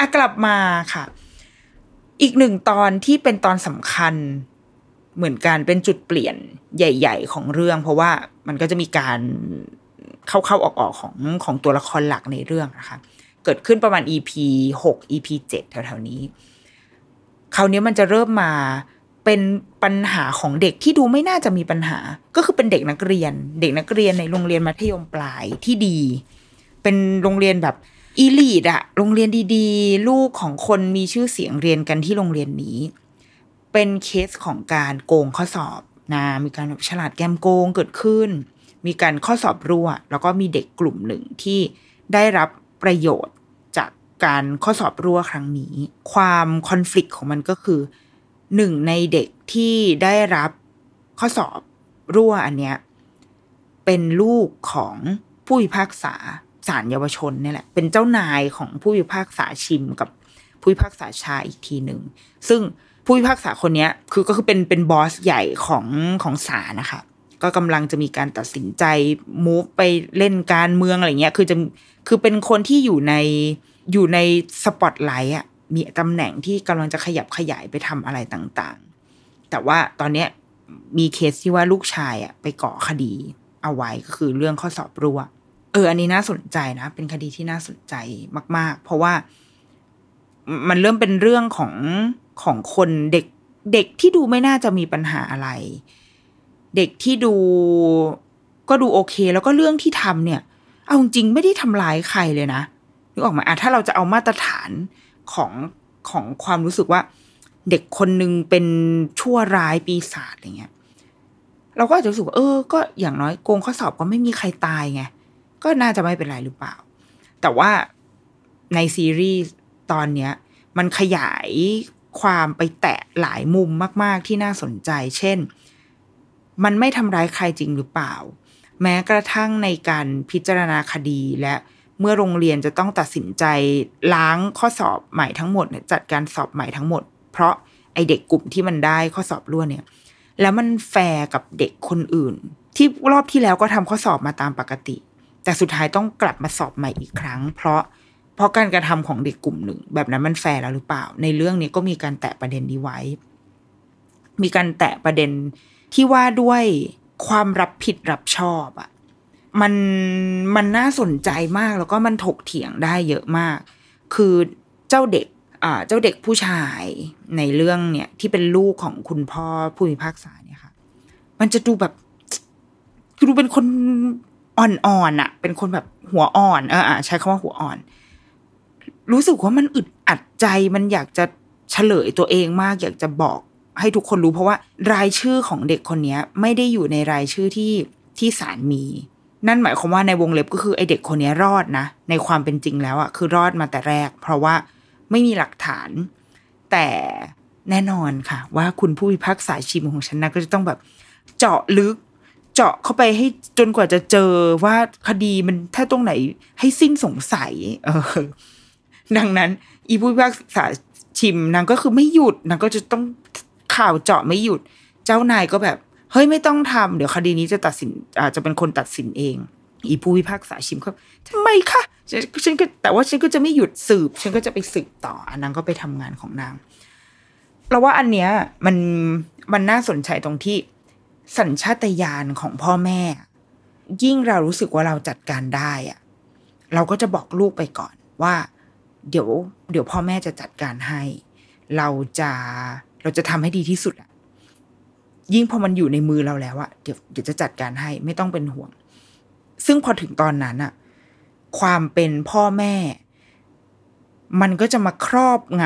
อะกลับมาค่ะ อีกหนึ่งตอนที่เป็นตอนสำคัญเหมือนกันเป็นจุดเปลี่ยนใหญ่ ๆ ของเรื่อง เพราะว่ามันก็จะมีการเข้าๆออกๆของของตัวละครหลักในเรื่องนะคะ เกิดขึ้นประมาณ EP หก EP เจ็ดแถวๆนี้คราวนี้มันจะเริ่มมาเป็นปัญหาของเด็กที่ดูไม่น่าจะมีปัญหา ก็คือเป็นเด็กนักเรียน เด็กนักเรียนในโรงเรียนมัธยมปลายที่ดี เป็นโรงเรียนแบบ อีลีดอะโรงเรียนดีๆ ลูกของคนมีชื่อเสียงเรียนกันที่โรงเรียนนี้ เป็นเคสของการโกงข้อสอบนะมีการฉลาดแกมโกงเกิดขึ้น มีการข้อสอบรั่ว แล้วก็มีเด็กกลุ่มหนึ่งที่ได้รับประโยชน์จากการข้อสอบรั่วครั้งนี้ ความคอน FLICT ของมันก็คือหนึ่งในเด็กที่ได้รับข้อสอบรั่วอันเนี้ยเป็นลูกของผู้พิพากษา ศาลเยาวชนเนี่ยแหละ เป็นเจ้านายของผู้พิพากษาชิมกับผู้พิพากษาชายอีกทีหนึ่ง ซึ่งผู้พิพากษาคนนี้คือก็คือเป็นเป็น boss ใหญ่ของของศาลนะคะ ก็กำลังจะมีการตัดสินใจ move ไปเล่นการเมืองอะไรเงี้ย คือจะคือเป็นคนที่อยู่ในอยู่ในสปอตไลท์อะมีตำแหน่งที่กำลังจะขยับขยายไปทำอะไรต่างๆ แต่ว่าตอนเนี้ยมีเคสที่ว่าลูกชายอะไปก่อคดีเอาไว้ก็คือเรื่องข้อสอบรั่ว เออ อันนี้น่าสนใจนะ เป็นคดีที่น่าสนใจมาก ๆ เพราะว่ามันเริ่มเป็นเรื่องของของคนเด็กเด็กที่ดูไม่น่าจะมีปัญหาอะไร เด็กที่ดูก็ดูโอเค แล้วก็เรื่องที่ทำเนี่ย เอาจริงไม่ได้ทำร้ายใครเลยนะนึกออกไหมอะถ้าเราจะเอามาตรฐานของของความรู้สึกว่า เด็กคนหนึ่งเป็นชั่วร้ายปีศาจอะไรเงี้ย เราก็อาจจะรู้สึกว่าเออ ก็อย่างน้อยโกงข้อสอบก็ไม่มีใครตายไง ก็น่าจะไม่เป็นไรหรือเปล่า แต่ว่าในซีรีส์ตอนเนี้ย มันขยายความไปแตะหลายมุมมาก ๆ ที่น่าสนใจ เช่น มันไม่ทำร้ายใครจริงหรือเปล่า แม้กระทั่งในการพิจารณาคดีและเมื่อโรงเรียนจะต้องตัดสินใจล้างข้อสอบใหม่ทั้งหมดจัดการสอบใหม่ทั้งหมด เพราะไอเด็กกลุ่มที่มันได้ข้อสอบรั่วเนี่ย แล้วมันแฟร์กับเด็กคนอื่น ที่รอบที่แล้วก็ทำข้อสอบมาตามปกติ แต่สุดท้ายต้องกลับมาสอบใหม่อีกครั้ง เพราะเพราะการกระทำของเด็กกลุ่มหนึ่ง แบบนั้นมันแฟร์แล้วหรือเปล่า ในเรื่องนี้ก็มีการแตะประเด็นนี้ไว้ มีการแตะประเด็นที่ว่าด้วยความรับผิดรับชอบอะมันมันน่าสนใจมากแล้วก็มันถกเถียงได้เยอะมาก คือเจ้าเด็กอ่าเจ้าเด็กผู้ชายในเรื่องเนี่ยที่เป็นลูกของคุณพ่อผู้พิพากษาเนี่ยค่ะ มันจะดูแบบคือดูเป็นคน อ่อนๆอะเป็นคนแบบหัวอ่อนเออใช้คำว่าหัวอ่อน รู้สึกว่ามันอึดอัดใจมันอยากจะเฉลยตัวเองมาก อยากจะบอกให้ทุกคนรู้เพราะว่ารายชื่อของเด็กคนนี้ไม่ได้อยู่ในรายชื่อที่ที่ศาลมี นั่นหมายความว่าในวงเล็บก็คือไอเด็กคนนี้รอดนะ ในความเป็นจริงแล้วอะคือรอดมาแต่แรก เพราะว่าไม่มีหลักฐาน แต่แน่นอนค่ะ ว่าคุณผู้พิพากษาชิมของฉันนะก็จะต้องแบบเจาะลึก เจาะเข้าไปให้จนกว่าจะเจอว่าคดีมันถ้าตรงไหนให้สิ้นสงสัย เออ ดังนั้น อีผู้พิพากษาชิมนางก็คือไม่หยุดนางก็จะต้องข่าวเจาะไม่หยุด เจ้านายก็แบบเฮ้ยไม่ต้องทำเดี๋ยวคดีนี้จะตัดสิน อาจจะเป็นคนตัดสินเอง อีผู้พิพากษาชิมเขาทำไมคะฉันฉันก็แต่ว่าฉันก็จะไม่หยุดสืบ ฉันก็จะไปสืบต่ออันนางก็ไปทำงานของนางเราว่าอันเนี้ยมันมันน่าสนใจตรงที่ สัญชาตญาณของพ่อแม่ ยิ่งเรารู้สึกว่าเราจัดการได้อะเราก็จะบอกลูกไปก่อนว่า เดี๋ยว เดี๋ยวพ่อแม่จะจัดการให้ เราจะเราจะทำให้ดีที่สุดอะยิ่งพอมันอยู่ในมือเราแล้วอะเดี๋ยวเดี๋ยวจะจัดการให้ไม่ต้องเป็นห่วง ซึ่งพอถึงตอนนั้นอะความเป็นพ่อแม่ มันก็จะมาครอบง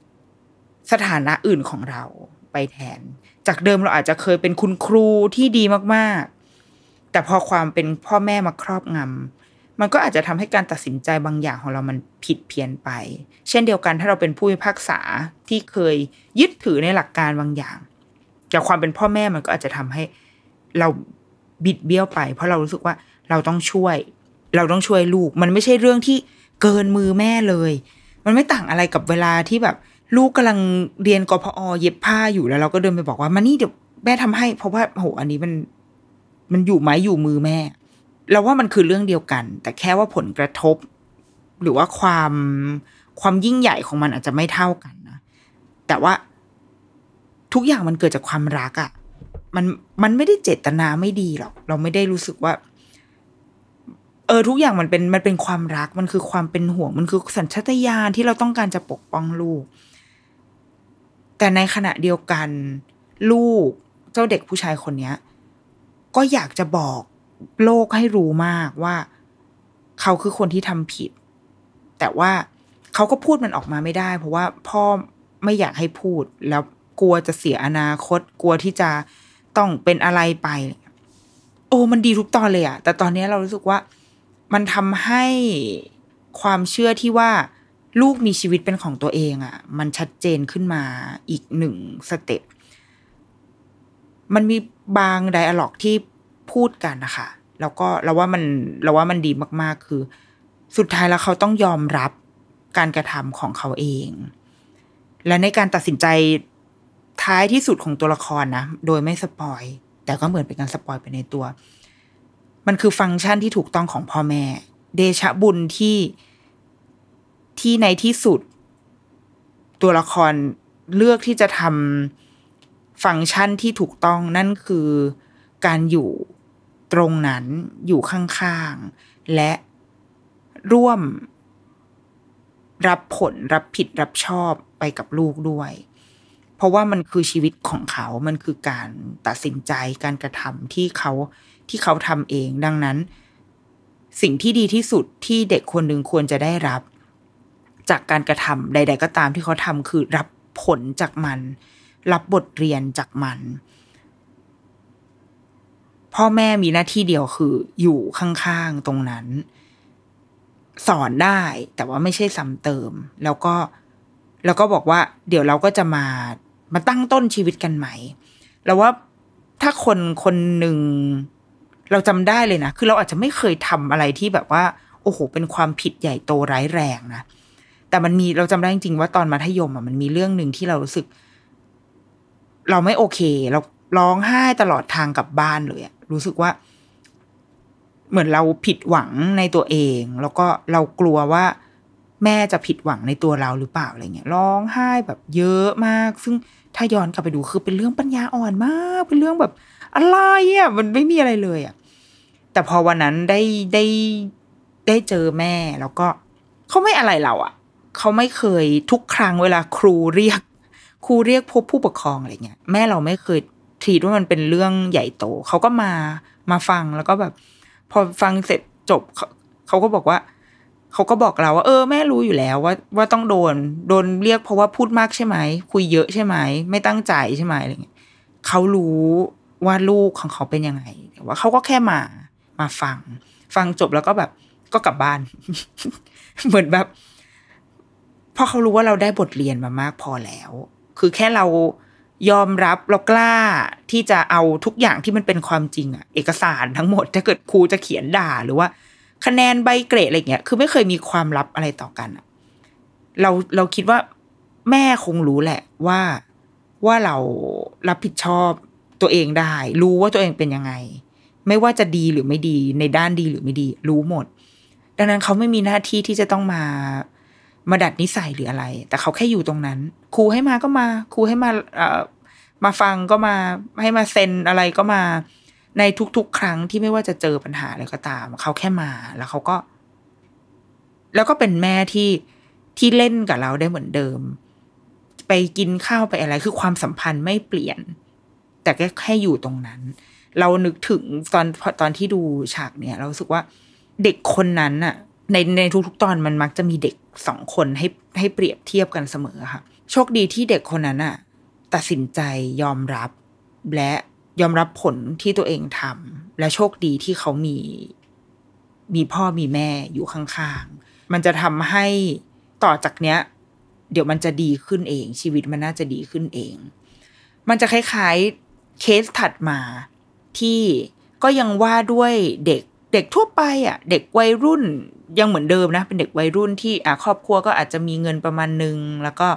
ำสถานะอื่นของเรา ไปแทน จากเดิมเราอาจจะเคยเป็นคุณครูที่ดีมากๆ แต่พอความเป็นพ่อแม่มาครอบงำมันก็อาจจะทำให้การตัดสินใจบางอย่างของเรามันผิดเพี้ยนไป เช่นเดียวกันถ้าเราเป็นผู้พิพากษาที่เคยยึดถือในหลักการบางอย่างจากความเป็นพ่อแม่มันก็อาจจะทำให้เราบิดเบี้ยวไป เพราะเรารู้สึกว่าเราต้องช่วย เราต้องช่วยลูก มันไม่ใช่เรื่องที่เกินมือแม่เลย มันไม่ต่างอะไรกับเวลาที่แบบ ลูกกำลังเรียนกพอเย็บผ้าอยู่แล้วเราก็เดินไปบอกว่ามานี่เดี๋ยวแม่ทำให้ เพราะว่าโหอันนี้มัน มันอยู่ไม้อยู่มือแม่ เราว่ามันคือเรื่องเดียวกัน แต่แค่ว่าผลกระทบ หรือว่าความความยิ่งใหญ่ของมันอาจจะไม่เท่ากันนะแต่ว่าทุกอย่างมันเกิดจากความรักอะ่ะมันมันไม่ได้เจตนาไม่ดีหรอกเราไม่ได้รู้สึกว่า เออทุกอย่างมันเป็นมันเป็นความรักมันคือความเป็นห่วง มันคือสัญชาตญาณที่เราต้องการจะปกป้องลูก แต่ในขณะเดียวกัน ลูกเจ้าเด็กผู้ชายคนเนี้ย ก็อยากจะบอกโลกให้รู้มากว่า เขาคือคนที่ทำผิด แต่ว่าเขาก็พูดมันออกมาไม่ได้ เพราะว่าพ่อไม่อยากให้พูดแล้วกลัวจะเสียอนาคต กลัวที่จะต้องเป็นอะไรไป โอ้มันดีทุกตอนเลยอะแต่ตอนนี้เรารู้สึกว่ามันทำให้ความเชื่อที่ว่า ลูกมีชีวิตเป็นของตัวเองอะมันชัดเจนขึ้นมาอีกหนึ่ง step มันมีบาง dialogue ที่พูดกันนะคะแล้วก็เราว่ามันเราว่ามันดีมาก ๆ คือ สุดท้ายแล้วเขาต้องยอมรับการกระทำของเขาเอง และในการตัดสินใจท้ายที่สุดของตัวละครนะโดยไม่ spoil แต่ก็เหมือนเป็นการ spoil ไปในตัว มันคือฟังก์ชันที่ถูกต้องของพ่อแม่ เดชะบุญที่ ที่ในที่สุด ตัวละครเลือกที่จะทำฟังก์ชันที่ถูกต้องนั่นคือการอยู่ตรงนั้นอยู่ข้างๆ และร่วม รับผลรับผิดรับชอบไปกับลูกด้วย เพราะว่ามันคือชีวิตของเขา มันคือการตัดสินใจการกระทำที่เขาที่เขาทำเอง ดังนั้น สิ่งที่ดีที่สุดที่เด็กคนหนึ่งควรจะได้รับ จากการกระทำใด ๆ ก็ตามที่เขาทำคือรับผลจากมัน รับบทเรียนจากมัน พ่อแม่มีหน้าที่เดียวคืออยู่ข้างๆตรงนั้น สอนได้แต่ว่าไม่ใช่ซ้ำเติม แล้วก็แล้วก็บอกว่า เดี๋ยวเราก็จะมามาตั้งต้นชีวิตกันใหม่แล้วว่าถ้าคนคนหนึ่งเราจำได้เลยนะ คือเราอาจจะไม่เคยทำอะไรที่แบบว่า โอ้โห เป็นความผิดใหญ่โตร้ายแรงนะ แต่มันมีเราจำได้จริงๆว่าตอนมัธยมอะมันมีเรื่องหนึ่งที่เรารู้สึก เราไม่โอเค เราร้องไห้ตลอดทางกลับบ้านเลยอะรู้สึกว่า เหมือนเราผิดหวังในตัวเอง แล้วก็เรากลัวว่า แม่จะผิดหวังในตัวเราหรือเปล่าอะไรเงี้ยร้องไห้แบบเยอะมาก ซึ่งถ้าย้อนกลับไปดูคือเป็นเรื่องปัญญาอ่อนมาก เป็นเรื่องแบบอะไรอะมันไม่มีอะไรเลยอะแต่พอวันนั้นได้ได้ได้เจอแม่แล้วก็เขาไม่อะไรเราอะ เขาไม่เคยทุกครั้งเวลาครูเรียก ครูเรียกพบผู้ปกครองอะไรเงี้ยแม่เราไม่เคยทีดว่ามันเป็นเรื่องใหญ่โตเขาก็มามาฟังแล้วก็แบบ พอฟังเสร็จจบเขาเขาก็บอกว่าเขาก็บอกเราว่าเออแม่รู้อยู่แล้วว่าว่าต้องโดนโดนเรียกเพราะว่าพูดมากใช่ไหมคุยเยอะใช่ไหมไม่ตั้งใจใช่ไหมอะไรเงี้ยเขารู้ว่าลูกของเขาเป็นยังไงแต่ว่าเขาก็แค่มามาฟัง ฟังจบแล้วก็แบบก็กลับบ้าน เหมือนแบบ เพราะเขารู้ว่าเราได้บทเรียนมามากพอแล้ว คือแค่เรายอมรับเรากล้าที่จะเอาทุกอย่างที่มันเป็นความจริงอะเอกสารทั้งหมด ถ้าเกิดครูจะเขียนด่าหรือว่า คะแนนใบเกรดอะไรเงี้ยคือไม่เคยมีความลับอะไรต่อกันอะเราเราคิดว่าแม่คงรู้แหละว่าว่าเรารับผิดชอบตัวเองได้ รู้ว่าตัวเองเป็นยังไง ไม่ว่าจะดีหรือไม่ดีในด้านดีหรือไม่ดี รู้หมด ดังนั้นเขาไม่มีหน้าที่ที่จะต้องมา มาดัดนิสัยหรืออะไร แต่เขาแค่อยู่ตรงนั้น ครูให้มาก็มา ครูให้มาเอ่อมาฟังก็มาให้มาเซ็นอะไรก็มา ในทุกๆ ครั้งที่ไม่ว่าจะเจอปัญหาอะไรก็ตาม เขาแค่มาแล้วเขาก็ แล้วก็เป็นแม่ที่ที่เล่นกับเราได้เหมือนเดิม ไปกินข้าวไปอะไร คือความสัมพันธ์ไม่เปลี่ยน แต่แค่แค่อยู่ตรงนั้น เรานึกถึงตอนตอนที่ดูฉากเนี่ย เราสึกว่าเด็กคนนั้นอะ ในในทุกๆตอนมันมักจะมีเด็กสองคนให้ให้เปรียบเทียบกันเสมอค่ะ โชคดีที่เด็กคนนั้นอะตัดสินใจยอมรับ และยอมรับผลที่ตัวเองทำและโชคดีที่เขามี มีพ่อมีแม่อยู่ข้างๆ มันจะทำให้ต่อจากเนี้ย เดี๋ยวมันจะดีขึ้นเอง ชีวิตมันน่าจะดีขึ้นเอง มันจะคล้ายๆเคสถัดมาที่ก็ยังว่าด้วยเด็กเด็กทั่วไปอะ เด็กวัยรุ่น ยังเหมือนเดิมนะ เป็นเด็กวัยรุ่นที่อะครอบครัวก็อาจจะมีเงินประมาณนึง แล้วก็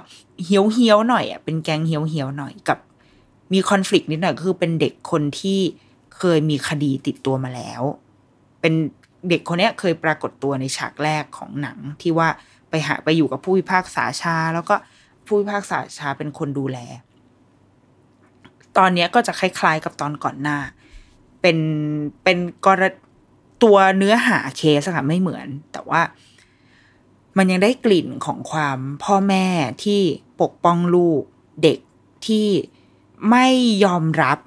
เฮี้ยวเฮี้ยวหน่อยอะเป็นแก๊งเฮี้ยวเฮี้ยวหน่อยกับมีคอน FLICT นิดหน่อยคือเป็นเด็กคนที่เคยมีคดีติดตัวมาแล้ว เป็นเด็กคนนี้เคยปรากฏตัวในฉากแรกของหนังที่ว่าไปหาไปอยู่กับผู้พิพากษาชา แล้วก็ผู้พิพากษาชาเป็นคนดูแล ตอนนี้ก็จะคล้ายๆกับตอนก่อนหน้า เป็นเป็นกร ตัวเนื้อหาเคสอะค่ะไม่เหมือน แต่ว่า มันยังได้กลิ่นของความพ่อแม่ที่ปกป้องลูกเด็กที่ไม่ยอมรับ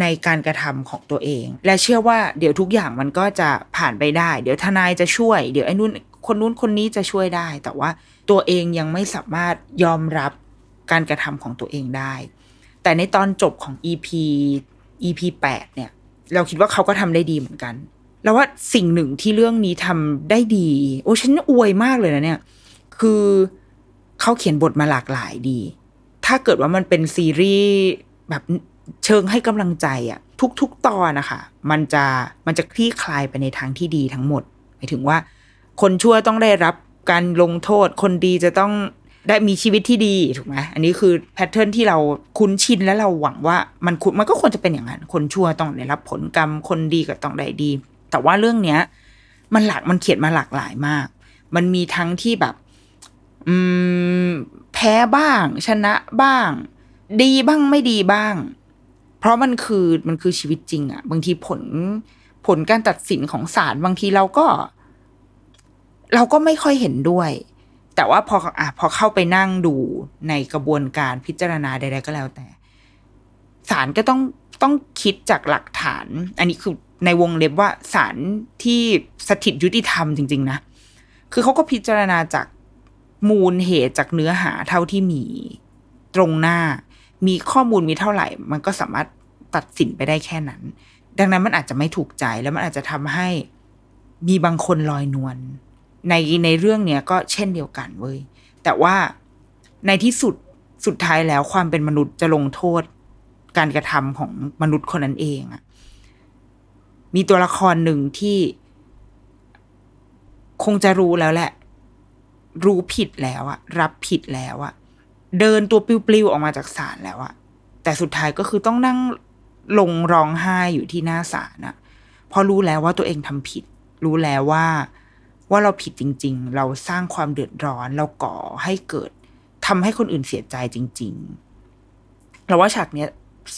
ในการกระทำของตัวเอง และเชื่อว่าเดี๋ยวทุกอย่างมันก็จะผ่านไปได้ เดี๋ยวทนายจะช่วย เดี๋ยวไอ้นู่นคนนู้นคนนี้จะช่วยได้ แต่ว่าตัวเองยังไม่สามารถยอมรับการกระทำของตัวเองได้ แต่ในตอนจบของ EP EP แปดเนี่ย เราคิดว่าเขาก็ทำได้ดีเหมือนกัน แล้วว่าสิ่งหนึ่งที่เรื่องนี้ทำได้ดี โอ้ฉันอวยมากเลยนะเนี่ย คือเขาเขียนบทมาหลากหลายดี ถ้าเกิดว่ามันเป็นซีรีส์แบบเชิงให้กำลังใจอะทุก ๆ ตอนนะคะมันจะมันจะคลี่คลายไปในทางที่ดีทั้งหมดหมายถึงว่า คนชั่วต้องได้รับการลงโทษ คนดีจะต้องได้มีชีวิตที่ดีถูกไหมอันนี้คือแพทเทิร์นที่เราคุ้นชินและเราหวังว่ามันมันก็ควรจะเป็นอย่างนั้น คนชั่วต้องได้รับผลกรรม คนดีก็ต้องได้ดี แต่ว่าเรื่องเนี้ย มันหลากมันเขียนมาหลากหลายมาก มันมีทั้งที่แบบ อืม แพ้บ้าง ชนะบ้าง ดีบ้างไม่ดีบ้าง เพราะมันคือมันคือชีวิตจริงอะบางทีผลผลการตัดสินของศาลบางทีเราก็ เราก็ไม่ค่อยเห็นด้วย แต่ว่าพออะพอเข้าไปนั่งดูในกระบวนการพิจารณาใดๆก็แล้วแต่ศาลก็ต้องต้องคิดจากหลักฐาน อันนี้คือ ในวงเล็บว่าศาลที่สถิตยุติธรรมจริง ๆ นะ คือเขาก็พิจารณาจากมูลเหตุจากเนื้อหาเท่าที่มีตรงหน้า มีข้อมูลมีเท่าไหร่ มันก็สามารถตัดสินไปได้แค่นั้น ดังนั้นมันอาจจะไม่ถูกใจแล้วมันอาจจะทำให้มีบางคนลอยนวลในในเรื่องเนี้ยก็เช่นเดียวกันเว้ยแต่ว่าในที่สุดสุดท้ายแล้วความเป็นมนุษย์จะลงโทษการกระทำของมนุษย์คนนั้นเองอะ มีตัวละครหนึ่งที่คงจะรู้แล้วแหละ รู้ผิดแล้วอะรับผิดแล้วอะเดินตัวปลิวๆออกมาจากศาลแล้วอะแต่สุดท้ายก็คือต้องนั่งลงร้องไห้อยู่ที่หน้าศาลอะพราะรู้แล้วว่าตัวเองทำผิด รู้แล้วว่าว่าเราผิดจริง ๆ เราสร้างความเดือดร้อน เราก่อให้เกิดทำให้คนอื่นเสียใจจริง ๆ เราว่าฉากเนี้ย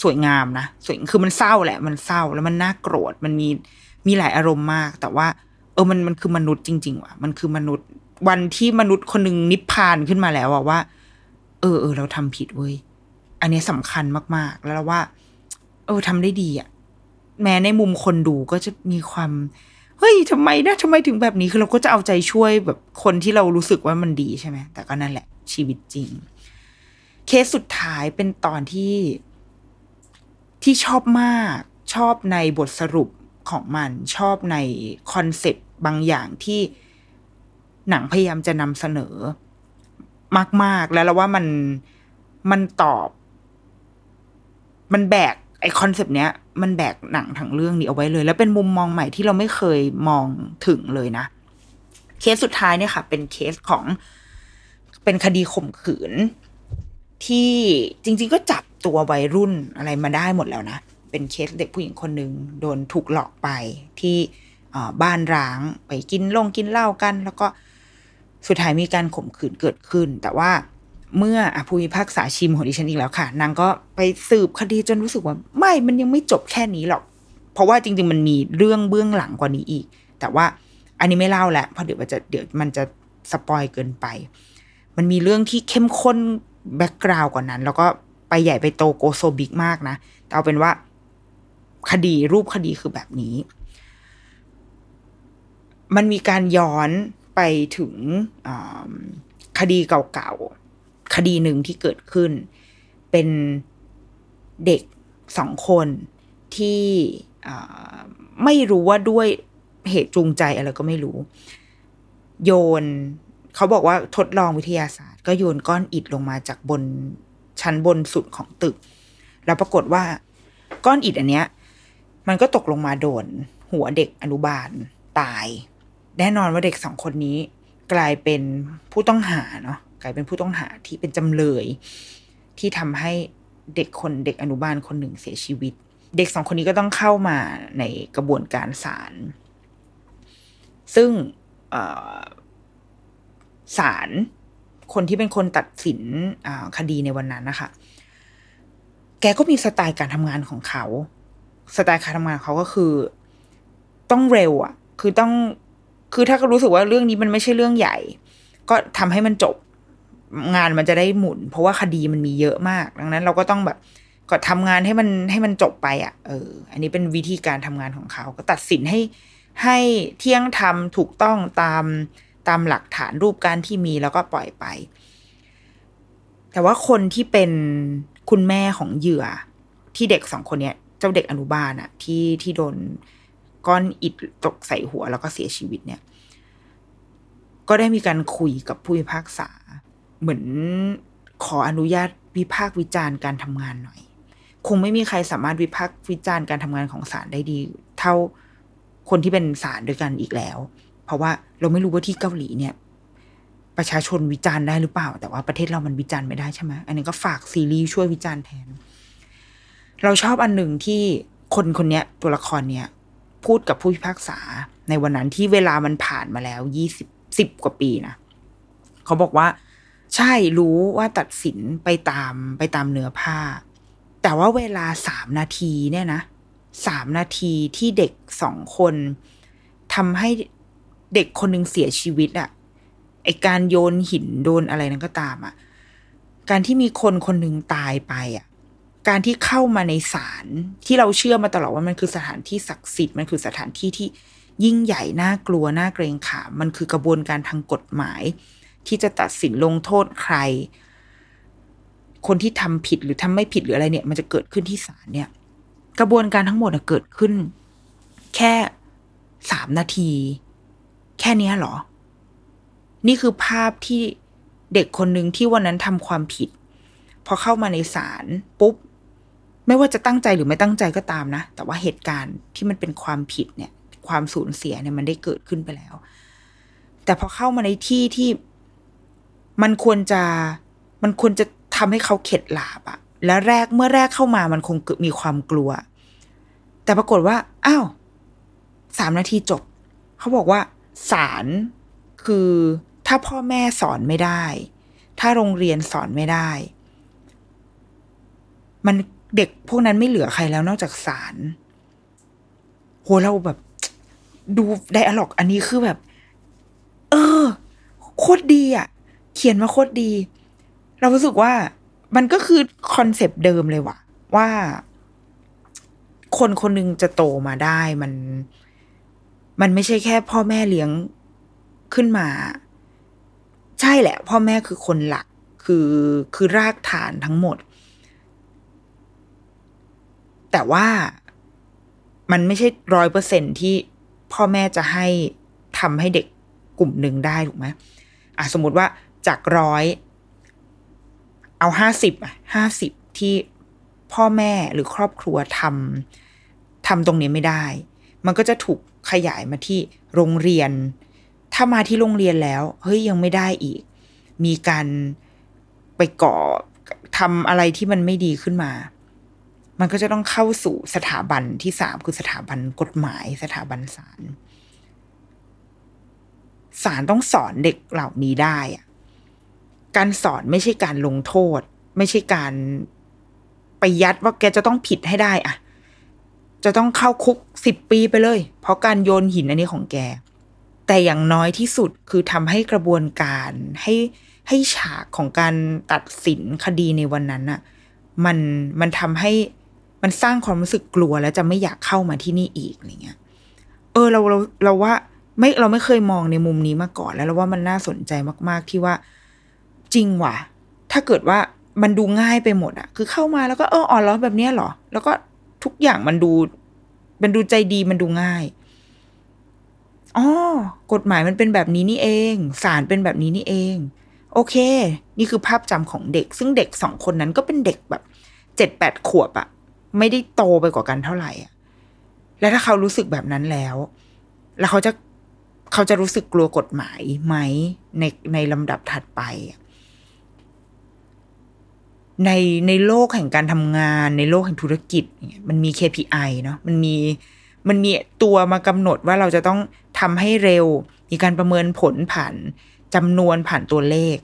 สวยงามนะสวยคือมันเศร้าแหละ มันเศร้าแล้วมันน่าโกรธมันมีมีหลายอารมณ์มาก แต่ว่า เออมันมันคือมนุษย์จริง ๆ ว่ะ มันคือมนุษย์ วันที่มนุษย์คนหนึ่งนิพพานขึ้นมาแล้วอะว่า เออเออเราทำผิดเว้ยอันนี้ยสำคัญมาก ๆ แล้วว่า เออทำได้ดีอะแม้ในมุมคนดูก็จะมีความเฮ้ยทำไมนะทำไมถึงแบบนี้คือเราก็จะเอาใจช่วยแบบคนที่เรารู้สึกว่ามันดีใช่ไหมแต่ก็นั่นแหละ ชีวิตจริง เคสสุดท้ายเป็นตอนที่ ที่ชอบมากชอบในบทสรุปของมันชอบในคอนเซปต์บางอย่างที่หนังพยายามจะนำเสนอ มาก ๆ แล้วเราว่ามันมันตอบ มันแบกไอ concept เนี้ย มันแบกหนังทั้งเรื่องนี้เอาไว้เลย แล้วเป็นมุมมองใหม่ที่เราไม่เคยมองถึงเลยนะ เคสสุดท้ายเนี่ยค่ะ เป็นเคสของเป็นคดีข่มขืน ที่จริง ๆ ก็จับ ตัววัยรุ่นอะไรมาได้หมดแล้วนะ เป็นเคสเด็กผู้หญิงคนหนึ่งโดนถูกหลอกไปที่บ้านร้างไปกินลงกินเหล้ากัน แล้วก็สุดท้ายมีการข่มขืนเกิดขึ้น แต่ว่าเมื่ออะผู้พิพากษาชิมของดิฉันอีกแล้วค่ะ นางก็ไปสืบคดีจนรู้สึกว่า ไม่มันยังไม่จบแค่นี้หรอก เพราะว่าจริง ๆ มันมีเรื่องเบื้องหลังกว่านี้อีก แต่ว่าอันนี้ไม่เล่าแหละเพราะเดี๋ยวมันจะเดี๋ยวมันจะ spoil เกินไป มันมีเรื่องที่เข้มข้น background กว่านั้น แล้วก็ ไปใหญ่ไปโต go so big มากนะ แต่เอาเป็นว่า คดีรูปคดีคือแบบนี้ มันมีการย้อนไปถึงคดีเก่าๆ คดีหนึ่งที่เกิดขึ้น เป็นเด็กสองคนที่ไม่รู้ว่าด้วยเหตุจูงใจอะไรก็ไม่รู้ โยน เขาบอกว่าทดลองวิทยาศาสตร์ ก็โยนก้อนอิฐลงมาจากบน ชั้นบนสุดของตึก แล้วปรากฏว่าก้อนอิฐอันเนี้ย มันก็ตกลงมาโดน หัวเด็กอนุบาลตาย แน่นอนว่าเด็กสองคนนี้ กลายเป็นผู้ต้องหาเนาะกลายเป็นผู้ต้องหาที่เป็นจำเลย ที่ทำให้เด็กคนเด็กอนุบาลคนหนึ่งเสียชีวิต เด็กสองคนนี้ก็ต้องเข้ามาในกระบวนการศาลซึ่งศาล คนที่เป็นคนตัดสินคดีในวันนั้นนะคะ แกก็มีสไตล์การทำงานของเขา สไตล์การทำงานเขาก็คือ ต้องเร็วอะ คือต้อง คือถ้าก็รู้สึกว่าเรื่องนี้มันไม่ใช่เรื่องใหญ่ ก็ทำให้มันจบ งานมันจะได้หมุน เพราะว่าคดีมันมีเยอะมาก ดังนั้น เราก็ต้องแบบก็ทำงานให้มันให้มันจบไปอะ เออ อันนี้เป็นวิธีการทำงานของเขา ก็ตัดสินให้ให้เที่ยงธรรมถูกต้องตาม ตามหลักฐานรูปการที่มีแล้วก็ปล่อยไป แต่ว่าคนที่เป็นคุณแม่ของเหยื่อ ที่เด็กสองคนเนี้ย เจ้าเด็กอนุบาลอะที่ที่โดนก้อนอิฐตกใส่หัวแล้วก็เสียชีวิตเนี่ย ก็ได้มีการคุยกับผู้พิพากษา เหมือนขออนุญาตวิพากษ์วิจารณ์การทำงานหน่อย คงไม่มีใครสามารถวิพากษ์วิจารณ์การทำงานของศาลได้ดี เท่าคนที่เป็นศาลด้วยกันอีกแล้ว เพราะว่าเราไม่รู้ว่าที่เกาหลีเนี่ย ประชาชนวิจารณ์ได้หรือเปล่า แต่ว่าประเทศเรามันวิจารณ์ไม่ได้ใช่ไหมอันนี้ก็ฝากซีรีส์ช่วยวิจารณ์แทน เราชอบอันหนึ่งที่คนคนเนี้ยตัวละครเนี้ยพูดกับผู้พิพากษาในวันนั้นที่เวลามันผ่านมาแล้วยี่สิบสิบกว่าปีนะเขาบอกว่า ใช่รู้ว่าตัดสินไปตามไปตามเนื้อผ้า แต่ว่าเวลาสามนาทีเนี่ยนะสามนาทีที่เด็กสองคนทำให้ เด็กคนหนึ่งเสียชีวิตอะไอการโยนหินโดนอะไรนั้นก็ตามอะการที่มีคนคนหนึ่งตายไปอะการที่เข้ามาในศาลที่เราเชื่อมาตลอดว่ามันคือสถานที่ศักดิ์สิทธิ์มันคือสถานที่ที่ยิ่งใหญ่น่ากลัวน่าเกรงขามมันคือกระบวนการทางกฎหมาย ที่จะตัดสินลงโทษใคร คนที่ทำผิดหรือทำไม่ผิดหรืออะไรเนี่ย มันจะเกิดขึ้นที่ศาลเนี่ย กระบวนการทั้งหมดอะเกิดขึ้น แค่สามนาที แค่เนี้ยเหรอ นี่คือภาพที่เด็กคนหนึ่งที่วันนั้นทำความผิด พอเข้ามาในศาลปุ๊บ ไม่ว่าจะตั้งใจหรือไม่ตั้งใจก็ตามนะ แต่ว่าเหตุการณ์ที่มันเป็นความผิดเนี่ย ความสูญเสียเนี่ยมันได้เกิดขึ้นไปแล้ว แต่พอเข้ามาในที่ที่มันควรจะมันควรจะทำให้เขาเข็ดหลาบอะและแรกเมื่อแรกเข้ามามันคงมีความกลัว แต่ปรากฏว่า อ้าวสามนาทีจบ เขาบอกว่า ศาลคือถ้าพ่อแม่สอนไม่ได้ ถ้าโรงเรียนสอนไม่ได้ มันเด็กพวกนั้นไม่เหลือใครแล้วนอกจากศาลโหเราแบบ ดู dialogue อันนี้คือแบบ เออ โคตรดีอะ เขียนมาโคตรดี เรารู้สึกว่ามันก็คือ concept เดิมเลยว่ะ ว่า คนคนหนึ่งจะโตมาได้มัน มันไม่ใช่แค่พ่อแม่เลี้ยงขึ้นมา ใช่แหละ พ่อแม่คือคนหลักคือคือรากฐานทั้งหมด แต่ว่ามันไม่ใช่ร้อยเปอร์เซ็นที่พ่อแม่จะให้ทำให้เด็กกลุ่มหนึ่งได้ถูกไหมอะสมมติว่าจากร้อยเอาห้าสิบอะห้าสิบที่พ่อแม่หรือครอบครัวทำทำตรงนี้ไม่ได้ มันก็จะถูกขยายมาที่โรงเรียน ถ้ามาที่โรงเรียนแล้ว เฮ้ยยังไม่ได้อีก มีการไปก่อทำอะไรที่มันไม่ดีขึ้นมา มันก็จะต้องเข้าสู่สถาบันที่สามคือสถาบันกฎหมายสถาบันศาลศาลต้องสอนเด็กเหล่านี้ได้อะการสอนไม่ใช่การลงโทษ ไม่ใช่การไปยัดว่าแกจะต้องผิดให้ได้อะ จะต้องเข้าคุกสิบปีไปเลย เพราะการโยนหินอันนี้ของแก แต่อย่างน้อยที่สุดคือทำให้กระบวนการให้ให้ฉากของการตัดสินคดีในวันนั้นอะมันมันทำให้มันสร้างความรู้สึกกลัวแล้วจะไม่อยากเข้ามาที่นี่อีกอะไรเงี้ย เออเราเราเราว่าไม่เราไม่เคยมองในมุมนี้มาก่อนแล้วเราว่ามันน่าสนใจมาก ๆ ที่ว่าจริงว่ะ ถ้าเกิดว่ามันดูง่ายไปหมดอะคือเข้ามาแล้วก็เอออ่อนล้อแบบนี้เหรอ แล้วก็ ทุกอย่างมันดูมันดูใจดีมันดูง่ายอ๋อกฎหมายมันเป็นแบบนี้นี่เองศาลเป็นแบบนี้นี่เอง โอเค นี่คือภาพจำของเด็ก ซึ่งเด็กสองคนนั้นก็เป็นเด็กแบบเจ็ดแปดขวบอะไม่ได้โตไปกว่ากันเท่าไหร่อะและถ้าเขารู้สึกแบบนั้นแล้ว แล้วเขาจะเขาจะรู้สึกกลัวกฎหมายไหมในในลำดับถัดไป ในในโลกแห่งการทำงานในโลกแห่งธุรกิจ มันมี KPI เนาะมันมีมันมีตัวมากำหนดว่าเราจะต้องทำให้เร็ว มีการประเมินผลผ่านจำนวนผ่านตัวเลข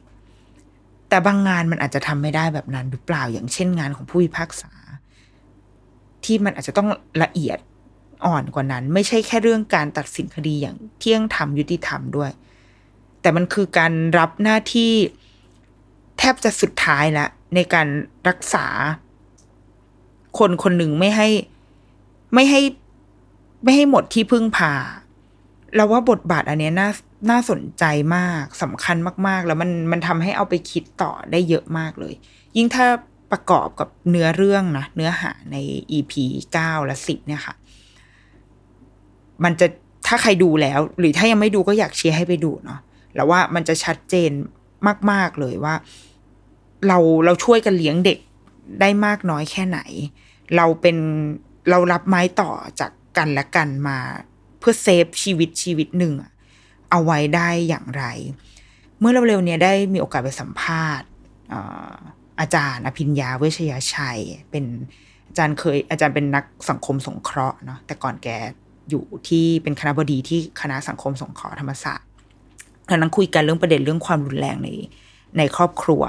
แต่บางงานมันอาจจะทำไม่ได้แบบนั้นหรือเปล่าอย่างเช่นงานของผู้พิพากษา ที่มันอาจจะต้องละเอียดอ่อนกว่านั้น ไม่ใช่แค่เรื่องการตัดสินคดีอย่างเที่ยงธรรมยุติธรรมด้วย แต่มันคือการรับหน้าที่ แทบจะสุดท้ายล้วในการรักษา คนคนหนึ่งไม่ให้ไม่ให้ไม่ให้หมดที่พึ่งพาเราว่าบทบาทอันเนี้ยน่าน่าสนใจมากสำคัญมาก ๆ แล้วมันมันทำให้เอาไปคิดต่อได้เยอะมากเลย ยิ่งถ้าประกอบกับเนื้อเรื่องนะเนื้อหาใน EP เก้าและสิบเนี่ยค่ะ มันจะถ้าใครดูแล้ว หรือถ้ายังไม่ดูก็อยากเชียร์ให้ไปดูเนาะแล้วว่ามันจะชัดเจน มาก ๆ เลยว่า เราเราช่วยกันเลี้ยงเด็กได้มากน้อยแค่ไหน เราเป็นเรารับไม้ต่อจากกันและกันมาเพื่อเซฟชีวิตชีวิตหนึ่งอะเอาไว้ได้อย่างไร เมื่อเร็วๆเนี้ยได้มีโอกาสไปสัมภาษณ์อาอาจารย์ อภิญญาเวชยชัย เป็นอาจารย์เคย อาจารย์เป็นนักสังคมสงเคราะห์เนาะแต่ก่อนแกอยู่ที่เป็นคณะบดีที่คณะสังคมสงเคราะห์ธรรมศาสตร์ ตอนนั้นคุยกันเรื่องประเด็นเรื่องความรุนแรงในในครอบครัว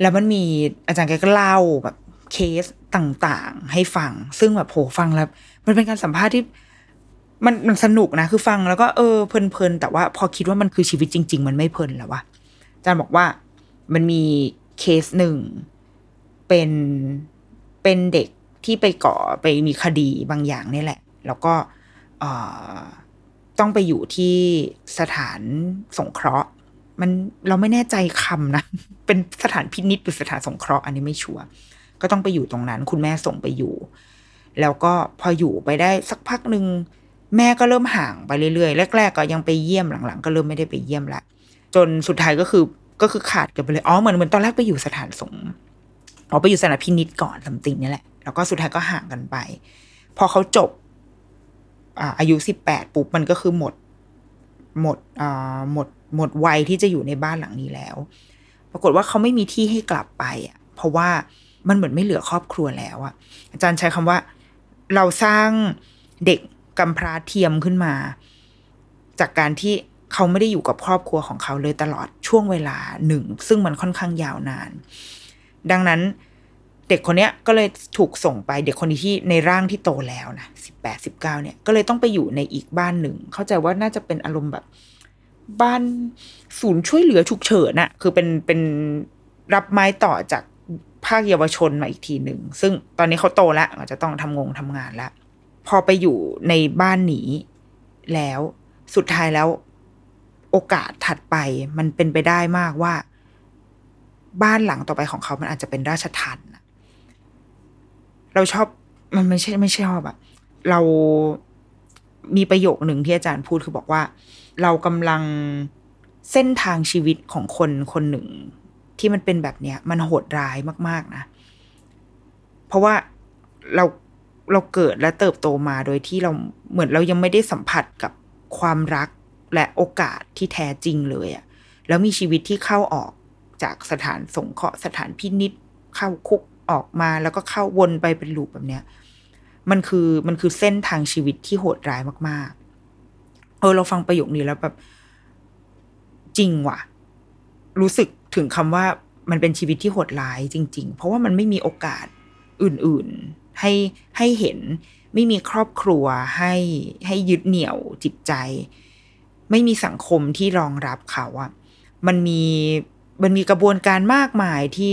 แล้วมันมีอาจารย์แกก็เล่าแบบเคสต่างๆ ให้ฟัง ซึ่งแบบโหฟังแล้ว มันเป็นการสัมภาษณ์ที่มันมันสนุกนะ คือฟังแล้วก็เออเพลินๆ แต่ว่าพอคิดว่ามันคือชีวิตจริง ๆ มันไม่เพลินแล้ววะอาจารย์บอกว่ามันมีเคสหนึ่งเป็นเป็นเด็กที่ไปก่อไปมีคดีบางอย่างนี่แหละ แล้วก็เอ่อ ต้องไปอยู่ที่สถานสงเคราะห์ มันเราไม่แน่ใจคำนะเป็นสถานพินิจหรือสถานสงเคราะห์อันนี้ไม่ชัวร์ก็ต้องไปอยู่ตรงนั้น คุณแม่ส่งไปอยู่ แล้วก็พออยู่ไปได้สักพักหนึ่งแม่ก็เริ่มห่างไปเรื่อยๆแรก ๆ ก็ยังไปเยี่ยมหลังๆ ก็เริ่มไม่ได้ไปเยี่ยมละจนสุดท้ายก็คือก็คือขาดกันไปเลยอ๋อเหมือนเหมือนตอนแรกไปอยู่สถานสงฆ์อ๋อไปอยู่สถานพินิจก่อนสัมติงนี่แหละแล้วก็สุดท้ายก็ห่างกันไป พอเขาจบ อายุสิบแปดปุ๊บมันก็คือหมดหมดหมดหมดวัยที่จะอยู่ในบ้านหลังนี้แล้ว ปรากฏว่าเขาไม่มีที่ให้กลับไปอะเพราะว่ามันเหมือนไม่เหลือครอบครัวแล้วอะอาจารย์ใช้คำว่า เราสร้างเด็กกำพร้าเทียมขึ้นมา จากการที่เขาไม่ได้อยู่กับครอบครัวของเขาเลยตลอดช่วงเวลาหนึ่ง ซึ่งมันค่อนข้างยาวนาน ดังนั้น เด็กคนเนี้ยก็เลยถูกส่งไปเด็กคนที่ในร่างที่โตแล้วนะสิบแปดสิบเก้าเนี่ยก็เลยต้องไปอยู่ในอีกบ้านหนึ่ง เข้าใจว่าน่าจะเป็นอารมณ์แบบ บ้านศูนย์ช่วยเหลือฉุกเฉินอะคือเป็นเป็นรับไม้ต่อจากภาคเยาวชนมาอีกทีหนึ่ง ซึ่งตอนนี้เขาโตแล้วอาจจะต้องทำงงทำงานแล้ว พอไปอยู่ในบ้านหนีแล้วสุดท้ายแล้ว โอกาสถัดไปมันเป็นไปได้มากว่า บ้านหลังต่อไปของเขามันอาจจะเป็นราชทัน เราชอบมันไม่ใช่ไม่ใช่ชอบอะเรามีประโยคหนึ่งที่อาจารย์พูดคือบอกว่า เรากำลังเส้นทางชีวิตของคนคนหนึ่ง ที่มันเป็นแบบเนี้ย มันโหดร้ายมาก ๆนะ เพราะว่าเราเราเกิดและเติบโตมาโดยที่เราเหมือนเรายังไม่ได้สัมผัสกับความรักและโอกาสที่แท้จริงเลยอะแล้วมีชีวิตที่เข้าออกจากสถานสงเคราะห์สถานพินิษเข้าคุก ออกมาแล้วก็เข้าวนไปเป็นลูปแบบเนี้ย มันคือมันคือเส้นทางชีวิตที่โหดร้ายมาก ๆ เออเราฟังประโยคนี้แล้วแบบ จริงว่ะ รู้สึกถึงคำว่ามันเป็นชีวิตที่โหดร้ายจริง ๆ เพราะว่ามันไม่มีโอกาสอื่น ๆ ให้ให้เห็น ไม่มีครอบครัวให้ให้ยึดเหนี่ยวจิตใจ ไม่มีสังคมที่รองรับเขาอะมันมีมันมีกระบวนการมากมายที่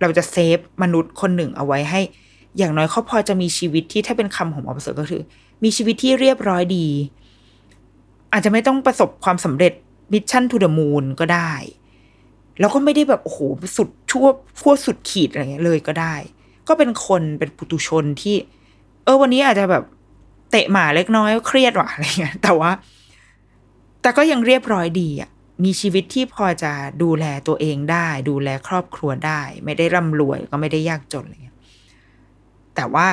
เราจะ save มนุษย์คนหนึ่งเอาไว้ให้ อย่างน้อยเขาพอจะมีชีวิตที่ถ้าเป็นคำของหมอประเสริฐก็คือ มีชีวิตที่เรียบร้อยดี อาจจะไม่ต้องประสบความสำเร็จ Mission to the Moon ก็ได้ แล้วก็ไม่ได้แบบโอ้โหสุดชั่วพัวสุดขีดอะไรเงี้ยเลยก็ได้ ก็เป็นคนเป็นปุถุชนที่ เออวันนี้อาจจะแบบเตะหมาเล็กน้อยเครียดว่ะอะไรเงี้ยแต่ว่า แต่ก็ยังเรียบร้อยดีอะ มีชีวิตที่พอจะดูแลตัวเองได้ ดูแลครอบครัวได้ ไม่ได้ร่ำรวยก็ไม่ได้ยากจนอะไรเงี้ยแต่ว่า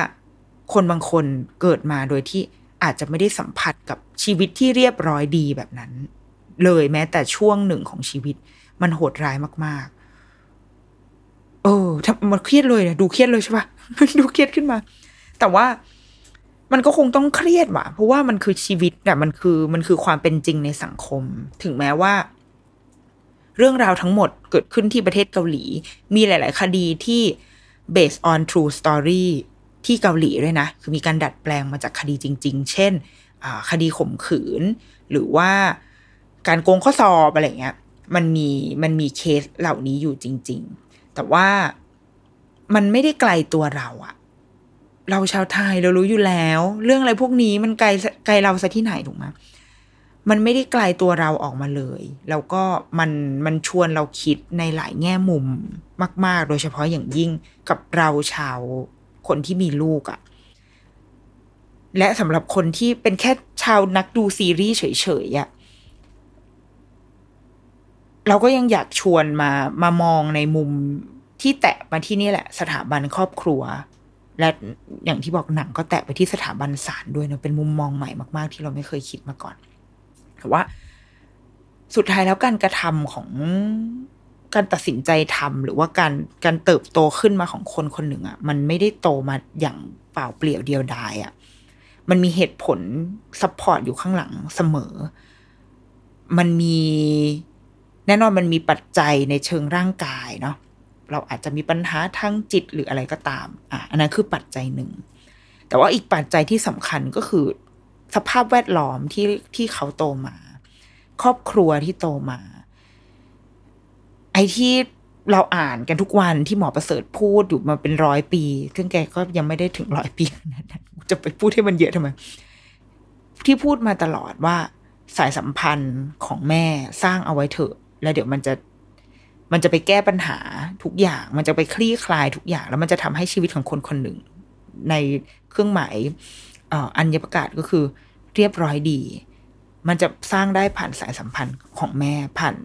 คนบางคนเกิดมาโดยที่อาจจะไม่ได้สัมผัสกับชีวิตที่เรียบร้อยดีแบบนั้น เลยแม้แต่ช่วงหนึ่งของชีวิต มันโหดร้ายมาก ๆ เออทำมันเครียดเลยนี่ยดูเครียดเลยใช่ปะดูเครียดขึ้นมา แต่ว่ามันก็คงต้องเครียดว่ะ เพราะว่ามันคือชีวิตอะมันคือมันคือความเป็นจริงในสังคม ถึงแม้ว่า เรื่องราวทั้งหมดเกิดขึ้นที่ประเทศเกาหลี มีหลาย ๆ คดีที่ based on true story ที่เกาหลีด้วยนะ คือมีการดัดแปลงมาจากคดีจริง ๆ เช่นคดีข่มขืน หรือว่าการโกงข้อสอบอะไรเงี้ย มันมีมันมีเคสเหล่านี้อยู่จริง ๆ แต่ว่ามันไม่ได้ไกลตัวเราอะเราชาวไทยเรารู้อยู่แล้ว เรื่องอะไรพวกนี้มันไกลไกลเราซะที่ไหนถูกไหม มันไม่ได้ไกลตัวเราออกมาเลย แล้วก็มันมันชวนเราคิดในหลายแง่มุมมาก ๆ โดยเฉพาะอย่างยิ่งกับเราชาวคนที่มีลูกอะและสำหรับคนที่เป็นแค่ชาวนักดูซีรีส์เฉยๆอะเราก็ยังอยากชวนมามามองในมุมที่แตะมาที่นี่แหละ สถาบันครอบครัว และอย่างที่บอกหนังก็แตะไปที่สถาบันศาลด้วยเนอะเป็นมุมมองใหม่มาก ๆ ที่เราไม่เคยคิดมาก่อน แต่ว่า สุดท้ายแล้วการกระทำของการตัดสินใจทำหรือว่าการการเติบโตขึ้นมาของคนคนหนึ่งอะ่ะ มันไม่ได้โตมาอย่างเปล่าเปลี่ยวเดียวดายอะ่ะ มันมีเหตุผล support อยู่ข้างหลังเสมอ มันมีแน่นอนมันมีปัจจัยในเชิงร่างกายเนาะเราอาจจะมีปัญหาทางจิตหรืออะไรก็ตาม อะ อันนั้นคือปัจจัยหนึ่ง แต่ว่าอีกปัจจัยที่สำคัญก็คือ สภาพแวดล้อมที่ที่เขาโตมา ครอบครัวที่โตมา ไอ้ที่เราอ่านกันทุกวันที่หมอประเสริฐพูดอยู่มาเป็นร้อยปี ซึ่งแกก็ยังไม่ได้ถึงร้อยปีนาดนั้นจะไปพูดให้มันเยอะทำไม ที่พูดมาตลอดว่าสายสัมพันธ์ของแม่สร้างเอาไว้เถอะ แล้วเดี๋ยวมันจะมันจะไปแก้ปัญหาทุกอย่าง มันจะไปคลี่คลายทุกอย่าง แล้วมันจะทำให้ชีวิตของคนคนหนึ่ง ในเครื่องหมาย อ่ออัญประกาศก็คือเรียบร้อยดี มันจะสร้างได้ผ่านสายสัมพันธ์ของแม่ผ่าน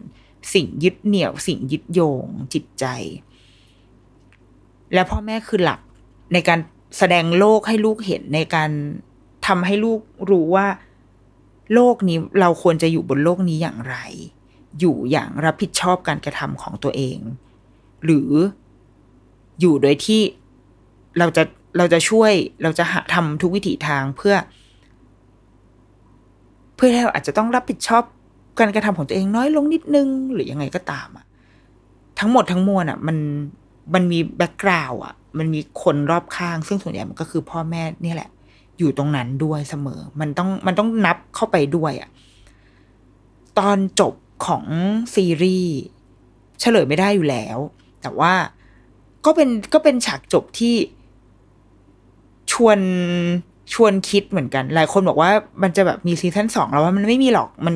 สิ่งยึดเหนี่ยวสิ่งยึดโยงจิตใจ และพ่อแม่คือหลักในการแสดงโลกให้ลูกเห็นในการทำให้ลูกรู้ว่า โลกนี้เราควรจะอยู่บนโลกนี้อย่างไร อยู่อย่างรับผิดชอบการกระทำของตัวเอง หรืออยู่โดยที่เราจะ เราจะช่วยเราจะหาทำทุกวิถีทางเพื่อ เพื่อให้เราอาจจะต้องรับผิดชอบการกระทำของตัวเองน้อยลงนิดนึง หรือยังไงก็ตามอะทั้งหมดทั้งมวลอะมันมันมีแบ็กกราวอะมันมีคนรอบข้าง ซึ่งส่วนใหญ่มันก็คือพ่อแม่เนี่ยแหละ อยู่ตรงนั้นด้วยเสมอ มันต้องมันต้องนับเข้าไปด้วยอะตอนจบของซีรีส์เฉลยไม่ได้อยู่แล้ว แต่ว่าก็เป็นก็เป็นฉากจบที่ ชวนชวนคิดเหมือนกัน หลายคนบอกว่ามันจะแบบมีซีซั่นสองแล้วว่ามันไม่มีหรอกมัน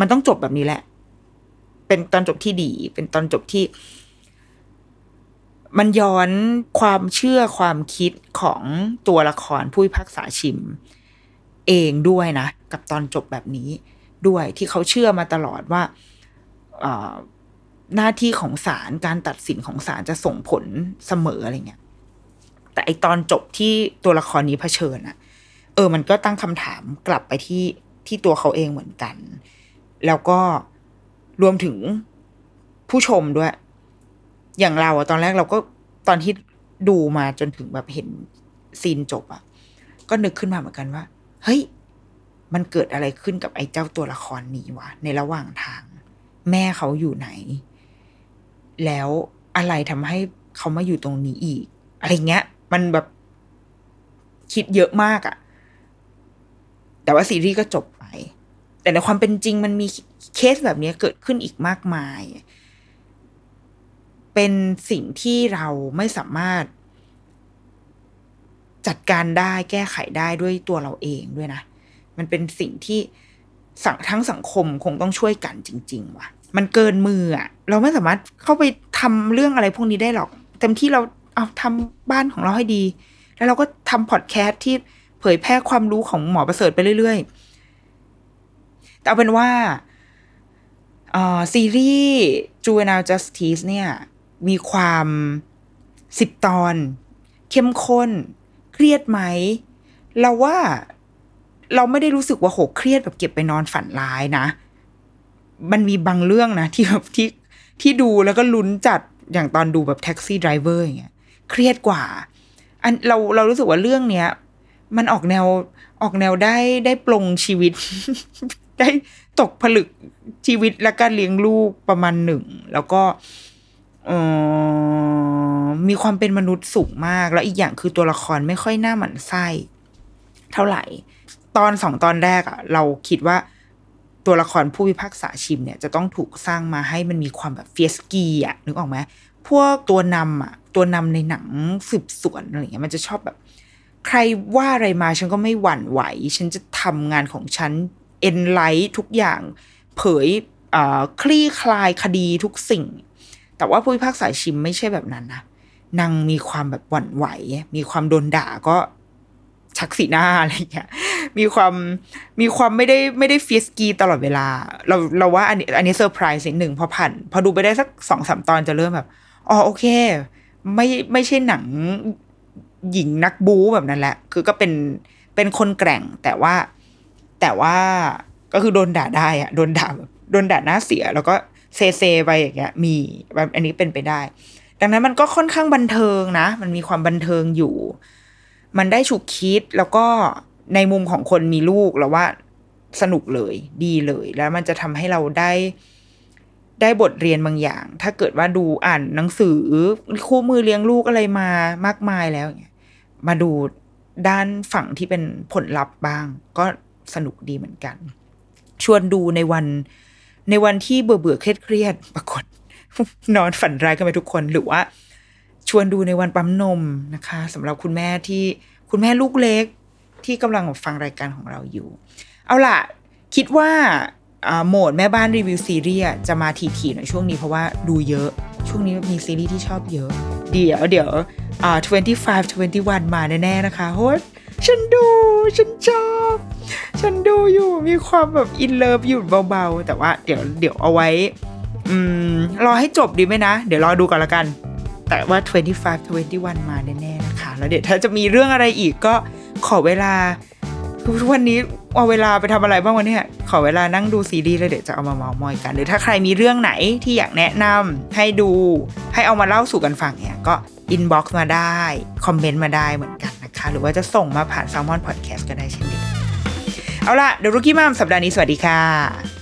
มันต้องจบแบบนี้แหละ เป็นตอนจบที่ดี เป็นตอนจบที่ มันย้อนความเชื่อความคิดของตัวละครผู้พิพากษาชิม เองด้วยนะ กับตอนจบแบบนี้ด้วยที่เขาเชื่อมาตลอดว่าหน้าที่ของศาลการตัดสินของศาลจะส่งผลเสมออะไรเงี้ย แต่ไอตอนจบที่ตัวละครนี้เผชิญอะเออ มันก็ตั้งคำถามกลับไปที่ที่ตัวเขาเองเหมือนกัน แล้วก็รวมถึงผู้ชมด้วย อย่างเราอะตอนแรกเราก็ตอนที่ดูมาจนถึงแบบเห็นซีนจบอะก็นึกขึ้นมาเหมือนกันว่า เฮ้ย มันเกิดอะไรขึ้นกับไอ้เจ้าตัวละครนี้วะในระหว่างทาง แม่เขาอยู่ไหน แล้วอะไรทำให้เขามาอยู่ตรงนี้อีก อะไรเงี้ย มันแบบคิดเยอะมากอะแต่ว่าซีรีส์ก็จบไป แต่ในความเป็นจริงมันมีเคสแบบนี้เกิดขึ้นอีกมากมาย เป็นสิ่งที่เราไม่สามารถ จัดการได้แก้ไขได้ด้วยตัวเราเองด้วยนะ มันเป็นสิ่งที่สังทั้งสังคมคงต้องช่วยกันจริง ๆ ว่ะ มันเกินมืออะเราไม่สามารถเข้าไปทำเรื่องอะไรพวกนี้ได้หรอก เต็มที่เรา เอาทำบ้านของเราให้ดี แล้วเราก็ทำพอดแคสต์ที่เผยแพร่ความรู้ของหมอประเสริฐไปเรื่อยๆ แต่เอาเป็นว่าซีรีส์ Juvenile Justice เนี่ย มีความสิบตอน เข้มข้น เครียดไหม เราว่าเราไม่ได้รู้สึกว่าโหเครียดแบบเก็บไปนอนฝันร้ายนะ มันมีบางเรื่องนะ ที่แบบที่ที่ดูแล้วก็ลุ้นจัดอย่างตอนดูแบบ Taxi Driver อย่างเงี้ย เครียดกว่า อันเราเรารู้สึกว่าเรื่องเนี้ย มันออกแนวออกแนวได้ได้ปลงชีวิต ได้ตกผลึกชีวิตและการเลี้ยงลูกประมาณหนึ่ง แล้วก็มีความเป็นมนุษย์สูงมาก แล้วอีกอย่างคือตัวละครไม่ค่อยน่าหมั่นไส้เท่าไหร่ ตอนสองตอนแรกอะเราคิดว่าตัวละครผู้พิพากษาชิมเนี่ยจะต้องถูกสร้างมาให้มันมีความแบบ fierce กี้อะนึกออกไหมพวกตัวนำอะ ตัวนำในหนังสืบสวนอะไรเงี้ยมันจะชอบแบบ ใครว่าอะไรมาฉันก็ไม่หวั่นไหว ฉันจะทำงานของฉันเอ็นไลท์ทุกอย่างเผยคลี่คลายคดีทุกสิ่ง แต่ว่าผู้พิพากษาชิมไม่ใช่แบบนั้นนะนางมีความแบบหวั่นไหว มีความโดนด่าก็ชักสีหน้าอะไรอย่างเงี้ย มีความมีความไม่ได้ไม่ได้เฟิสกีตลอดเวลา เราเราว่าอันนี้อันนี้เซอร์ไพรส์นิดหนึ่งพอผ่านพอดูไปได้สักสองสามตอนจะเริ่มแบบ อ๋อโอเค ไม่ไม่ใช่หนังหญิงนักบู๊แบบนั้นแหละ คือก็เป็นเป็นคนแกร่ง แต่ว่าแต่ว่าก็คือโดนด่าได้อะโดนด่าโดนด่าหน้าเสีย แล้วก็เซเซไปอย่างเงี้ย มีแบบอันนี้เป็นไปได้ ดังนั้นมันก็ค่อนข้างบันเทิงนะ มันมีความบันเทิงอยู่ มันได้ฉุกคิดแล้วก็ในมุมของคนมีลูกแล้วว่าสนุกเลยดีเลย แล้วมันจะทำให้เราได้ ได้บทเรียนบางอย่าง ถ้าเกิดว่าดูอ่านหนังสือคู่มือเลี้ยงลูกอะไรมามากมายแล้วเงี้ยมาดูด้านฝั่งที่เป็นผลลัพธ์บ้าง ก็สนุกดีเหมือนกัน ชวนดูในวันในวันที่เบื่อเบื่อเครียดเครียดปรากฏนอนฝันร้ายกันไปทุกคนหรือว่า ชวนดูในวันปั๊มนมนะคะสำหรับคุณแม่ที่คุณแม่ลูกเล็กที่กำลังฟังรายการของเราอยู่ เอาล่ะ คิดว่า โหมดแม่บ้านรีวิวซีรีส์จะมาถี่ๆหน่อยช่วงนี้เพราะว่าดูเยอะ ช่วงนี้มีซีรีส์ที่ชอบเยอะ เดี๋ยวเดี๋ยวอ่า25 21 มาแน่ๆนะคะโฮ้ยฉันดูฉันชอบ ฉันดูอยู่มีความแบบ in love อยู่เบาๆ แต่ว่าเดี๋ยวเดี๋ยวเอาไว้ อืม รอให้จบดีไหมนะ เดี๋ยวรอดูก่อนละกัน แต่ว่า 25 21 มาแน่ๆนะคะ แล้วเดี๋ยวถ้าจะมีเรื่องอะไรอีกก็ขอเวลาทุกวันนี้ เอาเวลาไปทำอะไรบ้างวันนี้ขอเวลานั่งดูซีรีส์แล้วเดี๋ยวจะเอามาเมาท์มอยกัน หรือถ้าใครมีเรื่องไหนที่อยากแนะนำให้ดูให้เอามาเล่าสู่กันฟังเนี่ยก็ inbox มาได้ comment มาได้เหมือนกันนะคะ หรือว่าจะส่งมาผ่าน Salmon Podcast ก็ได้เช่นเดียวกันเอาล่ะ The Rookie Mom สัปดาห์นี้สวัสดีค่ะ